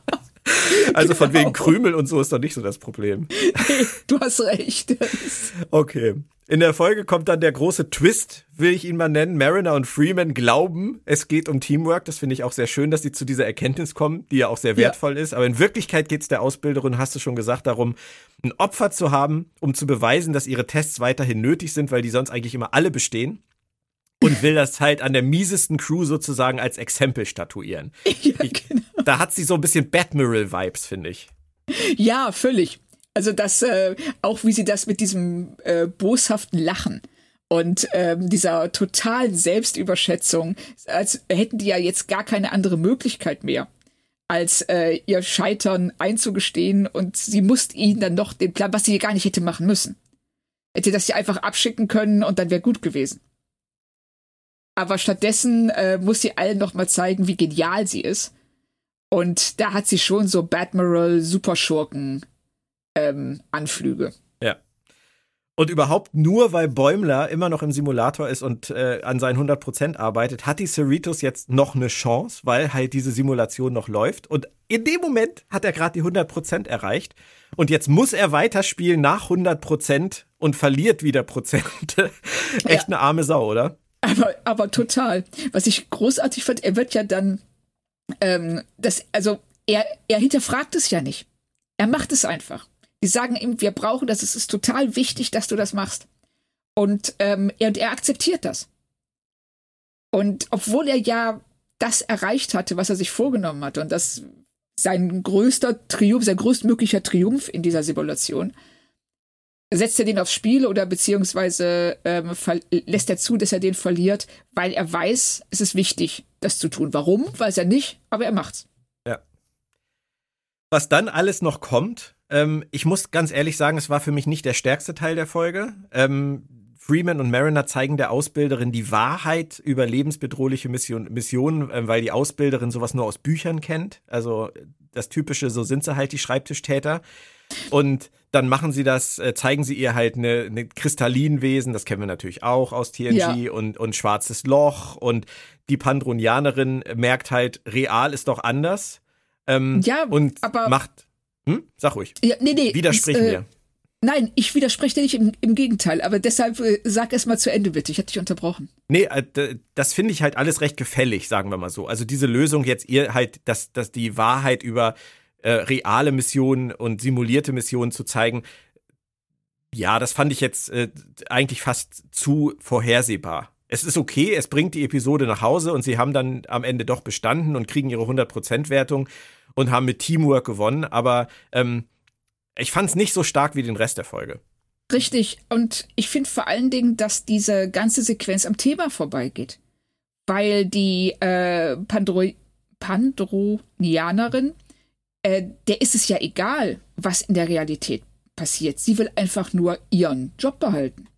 Also von wegen genau. Krümel und so ist doch nicht so das Problem. Nee, du hast recht. Okay. In der Folge kommt dann der große Twist, will ich ihn mal nennen. Mariner und Freeman glauben, es geht um Teamwork. Das finde ich auch sehr schön, dass sie zu dieser Erkenntnis kommen, die ja auch sehr wertvoll ja. ist. Aber in Wirklichkeit geht es der Ausbilderin, hast du schon gesagt, darum, ein Opfer zu haben, um zu beweisen, dass ihre Tests weiterhin nötig sind, weil die sonst eigentlich immer alle bestehen. Und will das halt an der miesesten Crew sozusagen als Exempel statuieren. Ja, genau. Da hat sie so ein bisschen Batmiral-Vibes, finde ich. Ja, völlig. Also das, äh, auch wie sie das mit diesem äh, boshaften Lachen und ähm, dieser totalen Selbstüberschätzung, als hätten die ja jetzt gar keine andere Möglichkeit mehr, als äh, ihr Scheitern einzugestehen und sie musste ihnen dann noch den Plan, was sie gar nicht hätte machen müssen. Hätte das ja einfach abschicken können und dann wäre gut gewesen. Aber stattdessen äh, muss sie allen noch mal zeigen, wie genial sie ist. Und da hat sie schon so Batmiral Superschurken ähm, Anflüge. Ja. Und überhaupt nur, weil Bäumler immer noch im Simulator ist und äh, an seinen 100% arbeitet, hat die Cerritos jetzt noch eine Chance, weil halt diese Simulation noch läuft. Und in dem Moment hat er gerade die 100% erreicht. Und jetzt muss er weiterspielen nach 100% und verliert wieder Prozente. Echt ja. eine arme Sau, oder? Aber, aber total. Was ich großartig fand, er wird ja dann, ähm, das, also er, er hinterfragt es ja nicht. Er macht es einfach. Die sagen ihm, wir brauchen das, es ist total wichtig, dass du das machst. Und ähm, er, er akzeptiert das. Und obwohl er ja das erreicht hatte, was er sich vorgenommen hatte, und das sein größter Triumph, sein größtmöglicher Triumph in dieser Simulation, setzt er den aufs Spiel oder beziehungsweise ähm, lässt er zu, dass er den verliert, weil er weiß, es ist wichtig, das zu tun. Warum? Weiß er nicht, aber er macht's. Ja. Was dann alles noch kommt, ähm, ich muss ganz ehrlich sagen, es war für mich nicht der stärkste Teil der Folge. Ähm, Freeman und Mariner zeigen der Ausbilderin die Wahrheit über lebensbedrohliche Mission, Missionen, äh, weil die Ausbilderin sowas nur aus Büchern kennt. Also das typische, so sind sie halt die Schreibtischtäter. Und dann machen sie das, äh, zeigen sie ihr halt eine, eine Kristallinwesen, das kennen wir natürlich auch aus TNG ja. und, und schwarzes Loch und die Pandronianerin merkt halt, real ist doch anders. Ähm, ja, und aber macht hm? Sag ruhig. Ja, nee, nee. Widersprich äh, mir. Nein, ich widerspreche dir nicht im, im Gegenteil, aber deshalb äh, sag erst mal zu Ende bitte. Ich hatte dich unterbrochen. Nee, äh, das finde ich halt alles recht gefällig, sagen wir mal so. Also diese Lösung jetzt ihr halt, dass, dass die Wahrheit über äh, reale Missionen und simulierte Missionen zu zeigen, ja, das fand ich jetzt äh, eigentlich fast zu vorhersehbar. Es ist okay, es bringt die Episode nach Hause und sie haben dann am Ende doch bestanden und kriegen ihre 100% Wertung und haben mit Teamwork gewonnen, aber ähm, ich fand es nicht so stark wie den Rest der Folge. Richtig. Und ich finde vor allen Dingen, dass diese ganze Sequenz am Thema vorbeigeht. Weil die äh, Pandro Pandronianerin, äh, der ist es ja egal, was in der Realität passiert. Sie will einfach nur ihren Job behalten.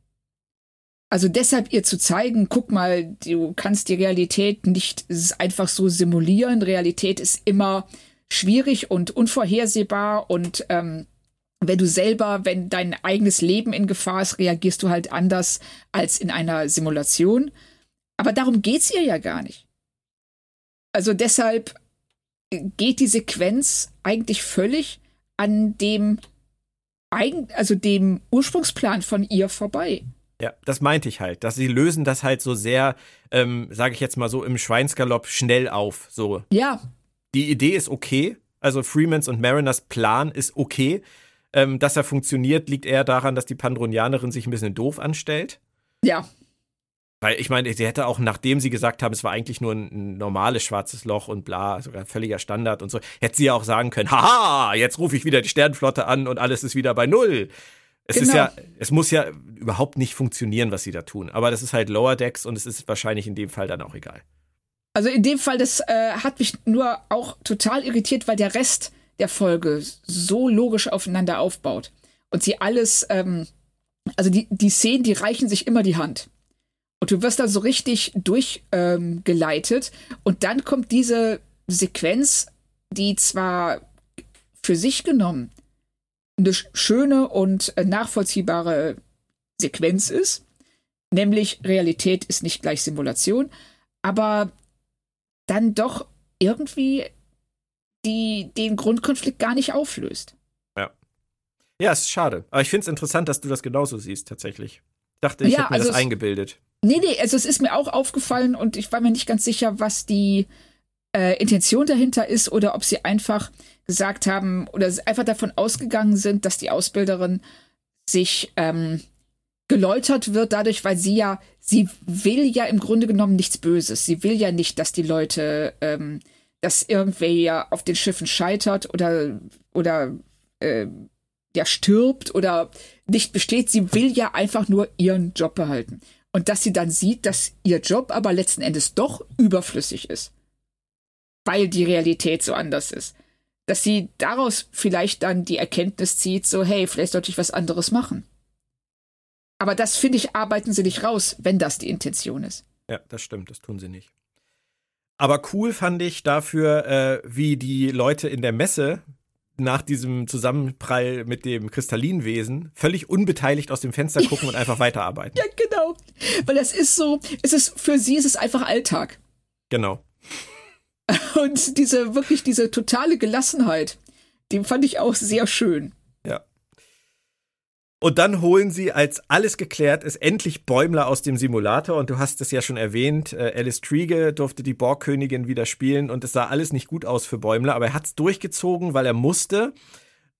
Also deshalb ihr zu zeigen, guck mal, du kannst die Realität nicht einfach so simulieren. Realität ist immer schwierig und unvorhersehbar und ähm, wenn du selber, wenn dein eigenes Leben in Gefahr ist, reagierst du halt anders als in einer Simulation. Aber darum geht's ihr ja gar nicht. Also deshalb geht die Sequenz eigentlich völlig an dem also dem Ursprungsplan von ihr vorbei. Ja, das meinte ich halt, dass sie lösen das halt so sehr, ähm, sage ich jetzt mal so im Schweinsgalopp schnell auf. So. Ja, die Idee ist okay. Also Freemans und Mariners Plan ist okay. Ähm, dass er funktioniert, liegt eher daran, dass die Pandronianerin sich ein bisschen doof anstellt. Ja. Weil ich meine, sie hätte auch, nachdem sie gesagt haben, es war eigentlich nur ein, ein normales schwarzes Loch und bla, sogar völliger Standard und so, hätte sie ja auch sagen können, haha, jetzt rufe ich wieder die Sternenflotte an und alles ist wieder bei Null. Es genau. ist ja, es muss ja überhaupt nicht funktionieren, was sie da tun. Aber das ist halt Lower Decks und es ist wahrscheinlich in dem Fall dann auch egal. Also in dem Fall, das äh, hat mich nur auch total irritiert, weil der Rest der Folge so logisch aufeinander aufbaut. Und sie alles, ähm, also die, die Szenen, die reichen sich immer die Hand. Und du wirst da so richtig durchgeleitet. Ähm, und dann kommt diese Sequenz, die zwar für sich genommen eine schöne und äh, nachvollziehbare Sequenz ist, nämlich Realität ist nicht gleich Simulation, aber dann doch irgendwie die den Grundkonflikt gar nicht auflöst. Ja. Ja, es ist schade. Aber ich finde es interessant, dass du das genauso siehst, tatsächlich. Ich dachte, ich Ja, hätte mir also das eingebildet. Nee, nee, also es ist mir auch aufgefallen und ich war mir nicht ganz sicher, was die äh, Intention dahinter ist oder ob sie einfach gesagt haben oder einfach davon ausgegangen sind, dass die Ausbilderin sich ähm, geläutert wird dadurch, weil sie ja, sie will ja im Grunde genommen nichts Böses. Sie will ja nicht, dass die Leute, ähm, dass irgendwer ja auf den Schiffen scheitert oder, oder äh, ja stirbt oder nicht besteht. Sie will ja einfach nur ihren Job behalten. Und dass sie dann sieht, dass ihr Job aber letzten Endes doch überflüssig ist. Weil die Realität so anders ist. Dass sie daraus vielleicht dann die Erkenntnis zieht, so, hey, vielleicht sollte ich was anderes machen. Aber das, finde ich, arbeiten sie nicht raus, wenn das die Intention ist. Ja, das stimmt, das tun sie nicht. Aber cool fand ich dafür, äh, wie die Leute in der Messe nach diesem Zusammenprall mit dem Kristallinwesen völlig unbeteiligt aus dem Fenster gucken und einfach weiterarbeiten. Ja, genau. Weil das ist so, es ist, für sie ist es einfach Alltag. Genau. Und diese, wirklich diese totale Gelassenheit, die fand ich auch sehr schön. Ja. Und dann holen sie, als alles geklärt ist, endlich Bäumler aus dem Simulator. Und du hast es ja schon erwähnt, äh, Alice Triege durfte die Borgkönigin wieder spielen. Und es sah alles nicht gut aus für Bäumler, aber er hat es durchgezogen, weil er musste.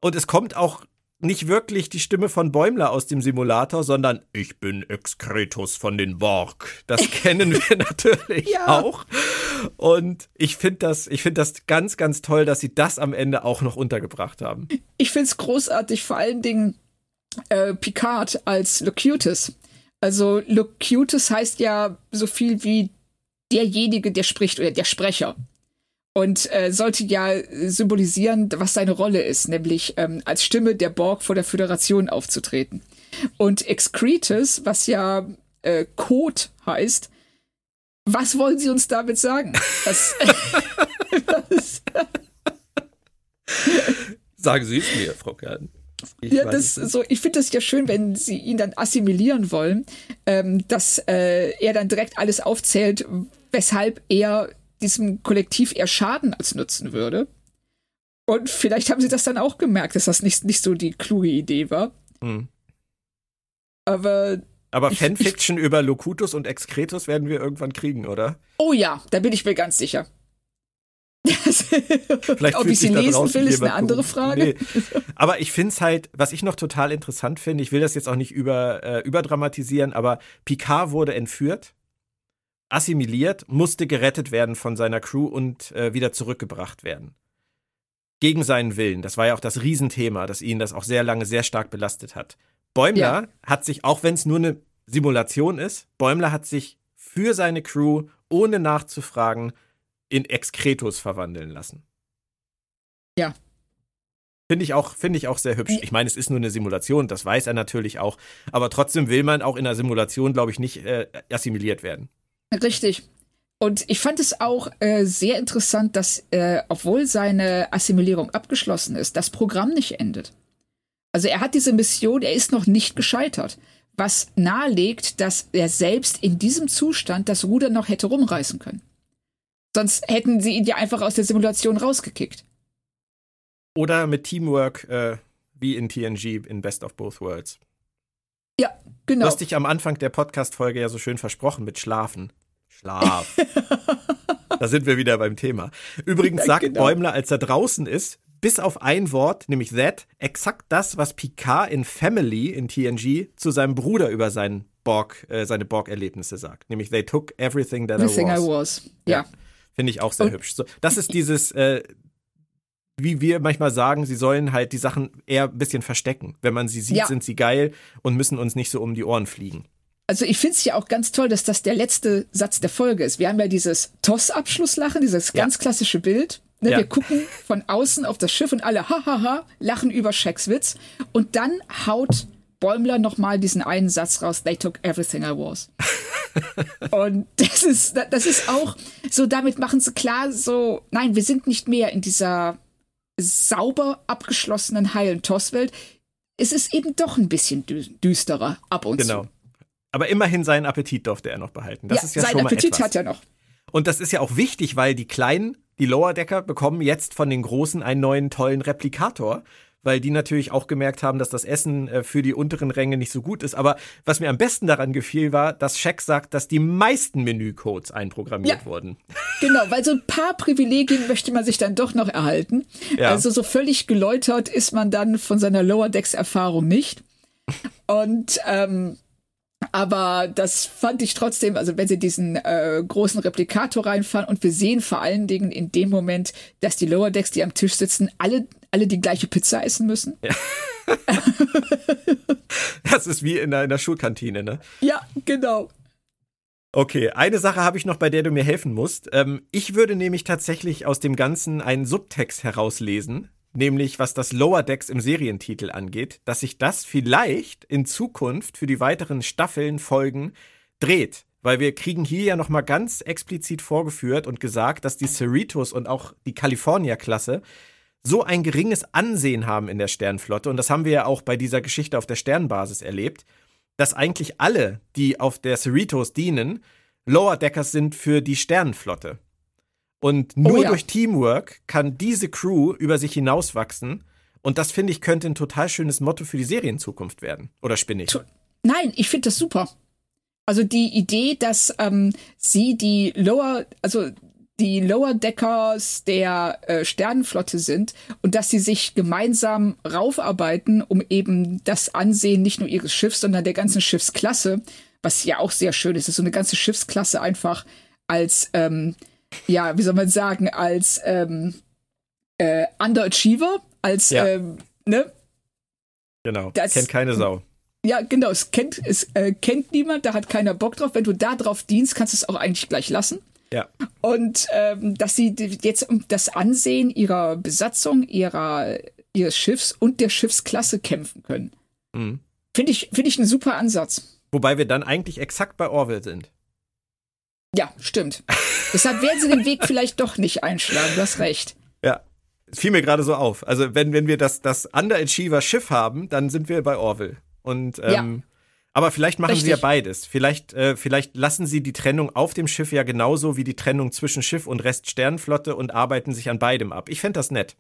Und es kommt auch nicht wirklich die Stimme von Bäumler aus dem Simulator, sondern ich bin Excretus von den Borg. Das kennen wir natürlich Ja. auch. Und ich finde das, ich finde das ganz, ganz toll, dass sie das am Ende auch noch untergebracht haben. Ich find's großartig, vor allen Dingen äh, Picard als Locutus. Also Locutus heißt ja so viel wie derjenige, der spricht oder der Sprecher. Und äh, sollte ja symbolisieren, was seine Rolle ist, nämlich ähm, als Stimme der Borg vor der Föderation aufzutreten. Und Excretus, was ja äh, Code heißt, was wollen Sie uns damit sagen? Was, was, Sagen Sie es mir, Frau Kern. Ich Ja, das so, ich finde das ja schön, wenn sie ihn dann assimilieren wollen, ähm, dass äh, er dann direkt alles aufzählt, weshalb er diesem Kollektiv eher Schaden als Nutzen würde. Und vielleicht haben sie das dann auch gemerkt, dass das nicht, nicht so die kluge Idee war. Hm. Aber Aber Ich- Fanfiction über Locutus und Excretus werden wir irgendwann kriegen, oder? oh ja, da bin ich mir ganz sicher. Vielleicht Ob ich sie lesen will, ist eine andere. Frage. Nee. Aber ich finde es halt, was ich noch total interessant finde, ich will das jetzt auch nicht über, äh, überdramatisieren, aber Picard wurde entführt, assimiliert, musste gerettet werden von seiner Crew und äh, wieder zurückgebracht werden. Gegen seinen Willen. Das war ja auch das Riesenthema, das ihn das auch sehr lange sehr stark belastet hat. Bäumler Ja. hat sich, auch wenn es nur eine Simulation ist, Bäumler hat sich für seine Crew, ohne nachzufragen, in Excretus verwandeln lassen. Ja. Finde ich, auch, finde ich auch sehr hübsch. Ich meine, es ist nur eine Simulation, das weiß er natürlich auch. Aber trotzdem will man auch in einer Simulation, glaube ich, nicht äh, assimiliert werden. Richtig. Und ich fand es auch äh, sehr interessant, dass, äh, obwohl seine Assimilierung abgeschlossen ist, das Programm nicht endet. Also er hat diese Mission, er ist noch nicht gescheitert, was nahelegt, dass er selbst in diesem Zustand das Ruder noch hätte rumreißen können. Sonst hätten sie ihn ja einfach aus der Simulation rausgekickt. Oder mit Teamwork, äh, wie in TNG in Best of Both Worlds. Ja, Du genau. hast dich am Anfang der Podcast-Folge ja so schön versprochen mit Schlafen. Schlaf. da sind wir wieder beim Thema. Übrigens Ja, sagt genau. Bäumler, als er draußen ist, bis auf ein Wort, nämlich that, exakt das, was Picard in Family in TNG zu seinem Bruder über seinen Borg, äh, seine Borg-Erlebnisse sagt. Nämlich they took everything that Everything I I was. was. Ja. Finde ich auch sehr Und- hübsch. So, das ist dieses, äh, wie wir manchmal sagen, sie sollen halt die Sachen eher ein bisschen verstecken. Wenn man sie sieht, Ja. sind sie geil und müssen uns nicht so um die Ohren fliegen. Also ich finde es ja auch ganz toll, dass das der letzte Satz der Folge ist. Wir haben ja dieses TOS-Abschlusslachen, dieses Ja. ganz klassische Bild. Ne, Ja. Wir gucken von außen auf das Schiff und alle hahaha lachen über Shacks Witz. Und dann haut Bäumler nochmal diesen einen Satz raus, they took everything I was. und das ist, das ist auch so, damit machen sie klar, so, nein, wir sind nicht mehr in dieser sauber abgeschlossenen heilen TOS-Welt. Es ist eben doch ein bisschen dü düsterer ab und zu. Genau. Aber immerhin seinen Appetit durfte er noch behalten. Das ja, ist ja sein Appetit etwas. hat er noch. Und das ist ja auch wichtig, weil die Kleinen die Lower Decker bekommen jetzt von den Großen einen neuen tollen Replikator, weil die natürlich auch gemerkt haben, dass das Essen äh, für die unteren Ränge nicht so gut ist. Aber was mir am besten daran gefiel, war, dass Shaq sagt, dass die meisten Menücodes einprogrammiert Ja. wurden. Genau, weil so ein paar Privilegien möchte man sich dann doch noch erhalten. Ja. Also so völlig geläutert ist man dann von seiner Lower Decks Erfahrung nicht. Und ähm, aber das fand ich trotzdem, also wenn sie diesen äh, großen Replikator reinfahren und wir sehen vor allen Dingen in dem Moment, dass die Lower Decks, die am Tisch sitzen, alle alle die gleiche Pizza essen müssen. Das ist wie in der, in der Schulkantine, ne? Ja, genau. Okay, eine Sache habe ich noch, bei der du mir helfen musst. Ähm, ich würde nämlich tatsächlich aus dem Ganzen einen Subtext herauslesen, nämlich was das Lower Decks im Serientitel angeht, dass sich das vielleicht in Zukunft für die weiteren Staffeln, Folgen dreht. Weil wir kriegen hier ja nochmal ganz explizit vorgeführt und gesagt, dass die Cerritos und auch die California-Klasse so ein geringes Ansehen haben in der Sternflotte. Und das haben wir ja auch bei dieser Geschichte auf der Sternbasis erlebt, dass eigentlich alle, die auf der Cerritos dienen, Lower Deckers sind für die Sternenflotte. Und nur ja. durch Teamwork kann diese Crew über sich hinauswachsen. Und das finde ich könnte ein total schönes Motto für die Serienzukunft werden. Oder spinne ich? Nein, ich finde das super. Also die Idee, dass ähm, sie die Lower, also die Lower Deckers der äh, Sternenflotte sind und dass sie sich gemeinsam raufarbeiten, um eben das Ansehen nicht nur ihres Schiffs, sondern der ganzen Schiffsklasse, was ja auch sehr schön ist, dass so eine ganze Schiffsklasse einfach als, ähm, ja, wie soll man sagen, als ähm, äh, Underachiever, als, Ja. ähm, ne, Genau. Das- Kennt keine Sau. ja, genau, es kennt, es äh, kennt niemand, da hat keiner Bock drauf. Wenn du da drauf dienst, kannst du es auch eigentlich gleich lassen. Ja. Und ähm, dass sie jetzt um das Ansehen ihrer Besatzung, ihrer, ihres Schiffs und der Schiffsklasse kämpfen können. Mhm. Finde ich, finde ich einen super Ansatz. Wobei wir dann eigentlich exakt bei Orwell sind. Ja, stimmt. Deshalb werden sie den Weg vielleicht doch nicht einschlagen, du hast recht. Ja. Es fiel mir gerade so auf. Also, wenn, wenn wir das, das Underachiever-Schiff haben, dann sind wir bei Orwell. Und, ähm, aber vielleicht machen sie ja Richtig. beides. Vielleicht, äh, vielleicht lassen sie die Trennung auf dem Schiff ja genauso wie die Trennung zwischen Schiff und Rest Sternenflotte und arbeiten sich an beidem ab. Ich fände das nett.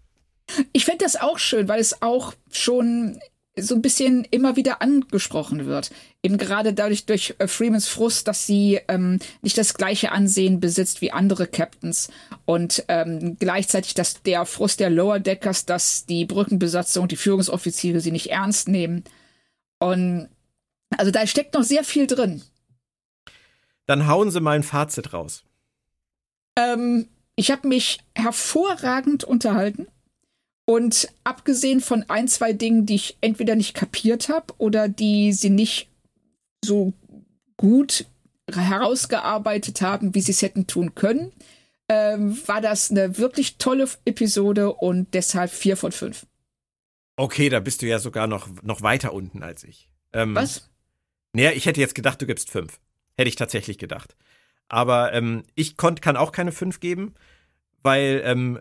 Ich fände das auch schön, weil es auch schon so ein bisschen immer wieder angesprochen wird. Eben gerade dadurch durch äh, Freemans Frust, dass sie ähm, nicht das gleiche Ansehen besitzt wie andere Captains und ähm, gleichzeitig, dass der Frust der Lower Deckers, dass die Brückenbesatzung, die Führungsoffiziere sie nicht ernst nehmen. Und also da steckt noch sehr viel drin. Dann hauen sie mal ein Fazit raus. Ähm, ich habe mich hervorragend unterhalten. Und abgesehen von ein, zwei Dingen, die ich entweder nicht kapiert habe oder die sie nicht so gut herausgearbeitet haben, wie sie es hätten tun können, ähm, war das eine wirklich tolle Episode und deshalb vier von fünf. Okay, da bist du ja sogar noch, noch weiter unten als ich. Ähm, Was? Naja, ich hätte jetzt gedacht, du gibst fünf. Hätte ich tatsächlich gedacht. Aber ähm, ich konnt, kann auch keine fünf geben, weil ähm,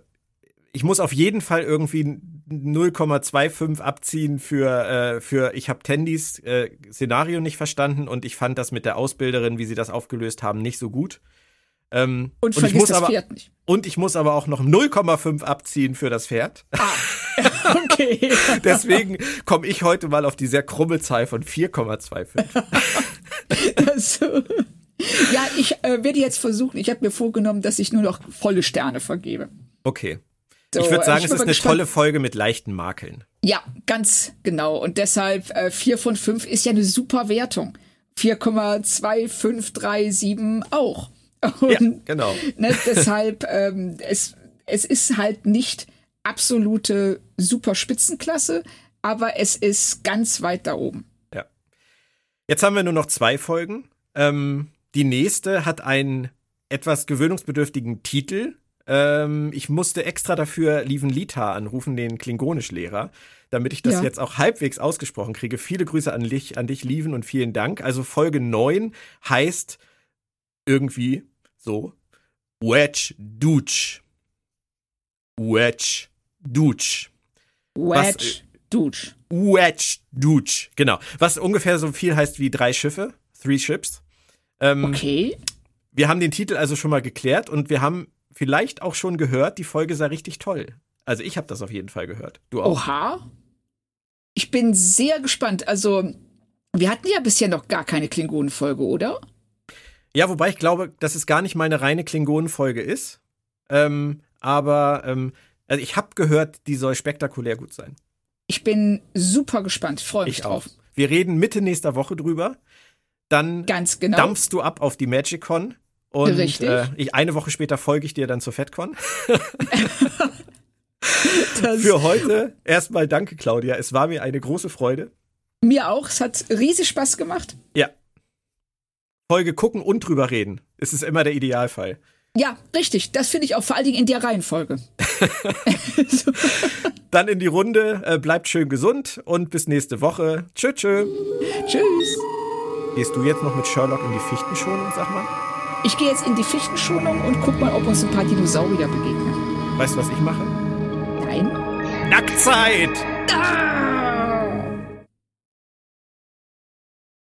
ich muss auf jeden Fall irgendwie 0,25 abziehen für, äh, für ich habe Tandys äh, Szenario nicht verstanden und ich fand das mit der Ausbilderin, wie sie das aufgelöst haben, nicht so gut. Ähm, Und, ich vergiss muss das aber, Pferd nicht. und ich muss aber auch noch 0,5 abziehen für das Pferd. Okay. Deswegen komme ich heute mal auf die sehr krumme Zahl von 4,25. also, ja, ich äh, werde jetzt versuchen, ich habe mir vorgenommen, dass ich nur noch volle Sterne vergebe. Okay. So, ich würde sagen, ich es ist eine gespannt. tolle Folge mit leichten Makeln. Ja, ganz genau. Und deshalb äh, 4 von 5 ist ja eine super Wertung. 4,2537 auch. Und, Ja, genau. ne, deshalb, ähm, es, es ist halt nicht absolute super Spitzenklasse, aber es ist ganz weit da oben. Jetzt haben wir nur noch zwei Folgen. Ähm, die nächste hat einen etwas gewöhnungsbedürftigen Titel. Ähm, ich musste extra dafür Lieven Lita anrufen, den Klingonischlehrer, damit ich das Ja. jetzt auch halbwegs ausgesprochen kriege. Viele Grüße an dich, an dich, Lieven, und vielen Dank. Also Folge 9 heißt irgendwie so Wedge Dutch. Wedge Dutch. Wedge, Dude. Wedge Dutch. Genau. Was ungefähr so viel heißt wie drei Schiffe. Three Ships. Ähm, Okay. Wir haben den Titel also schon mal geklärt und wir haben vielleicht auch schon gehört, die Folge sei richtig toll. Also ich habe das auf jeden Fall gehört. Du auch? Oha. Ich bin sehr gespannt. Also, wir hatten ja bisher noch gar keine Klingonenfolge, oder? Ja, wobei ich glaube, dass es gar nicht mal eine reine Klingonenfolge ist. Ähm, aber ähm, also ich habe gehört, die soll spektakulär gut sein. Ich bin super gespannt, freue mich Ich drauf. auch. Wir reden Mitte nächster Woche drüber. Dann Ganz genau. dampfst du ab auf die MagicCon. Und Richtig. Äh, ich, eine Woche später folge ich dir dann zur FedCon. Für heute erstmal danke, Claudia. Es war mir eine große Freude. Mir auch. Es hat riesig Spaß gemacht. Ja. Folge gucken und drüber reden. Es ist immer der Idealfall. Ja, richtig. Das finde ich auch vor allen Dingen in der Reihenfolge. Dann in die Runde. Äh, bleibt schön gesund und bis nächste Woche. Tschö, tschö. tschüss. Gehst du jetzt noch mit Sherlock in die Fichtenschonung, sag mal? Ich gehe jetzt in die Fichtenschulung und guck mal, ob uns ein paar Dinosaurier begegnen. Weißt du, was ich mache? Nein? Nacktzeit! Ah!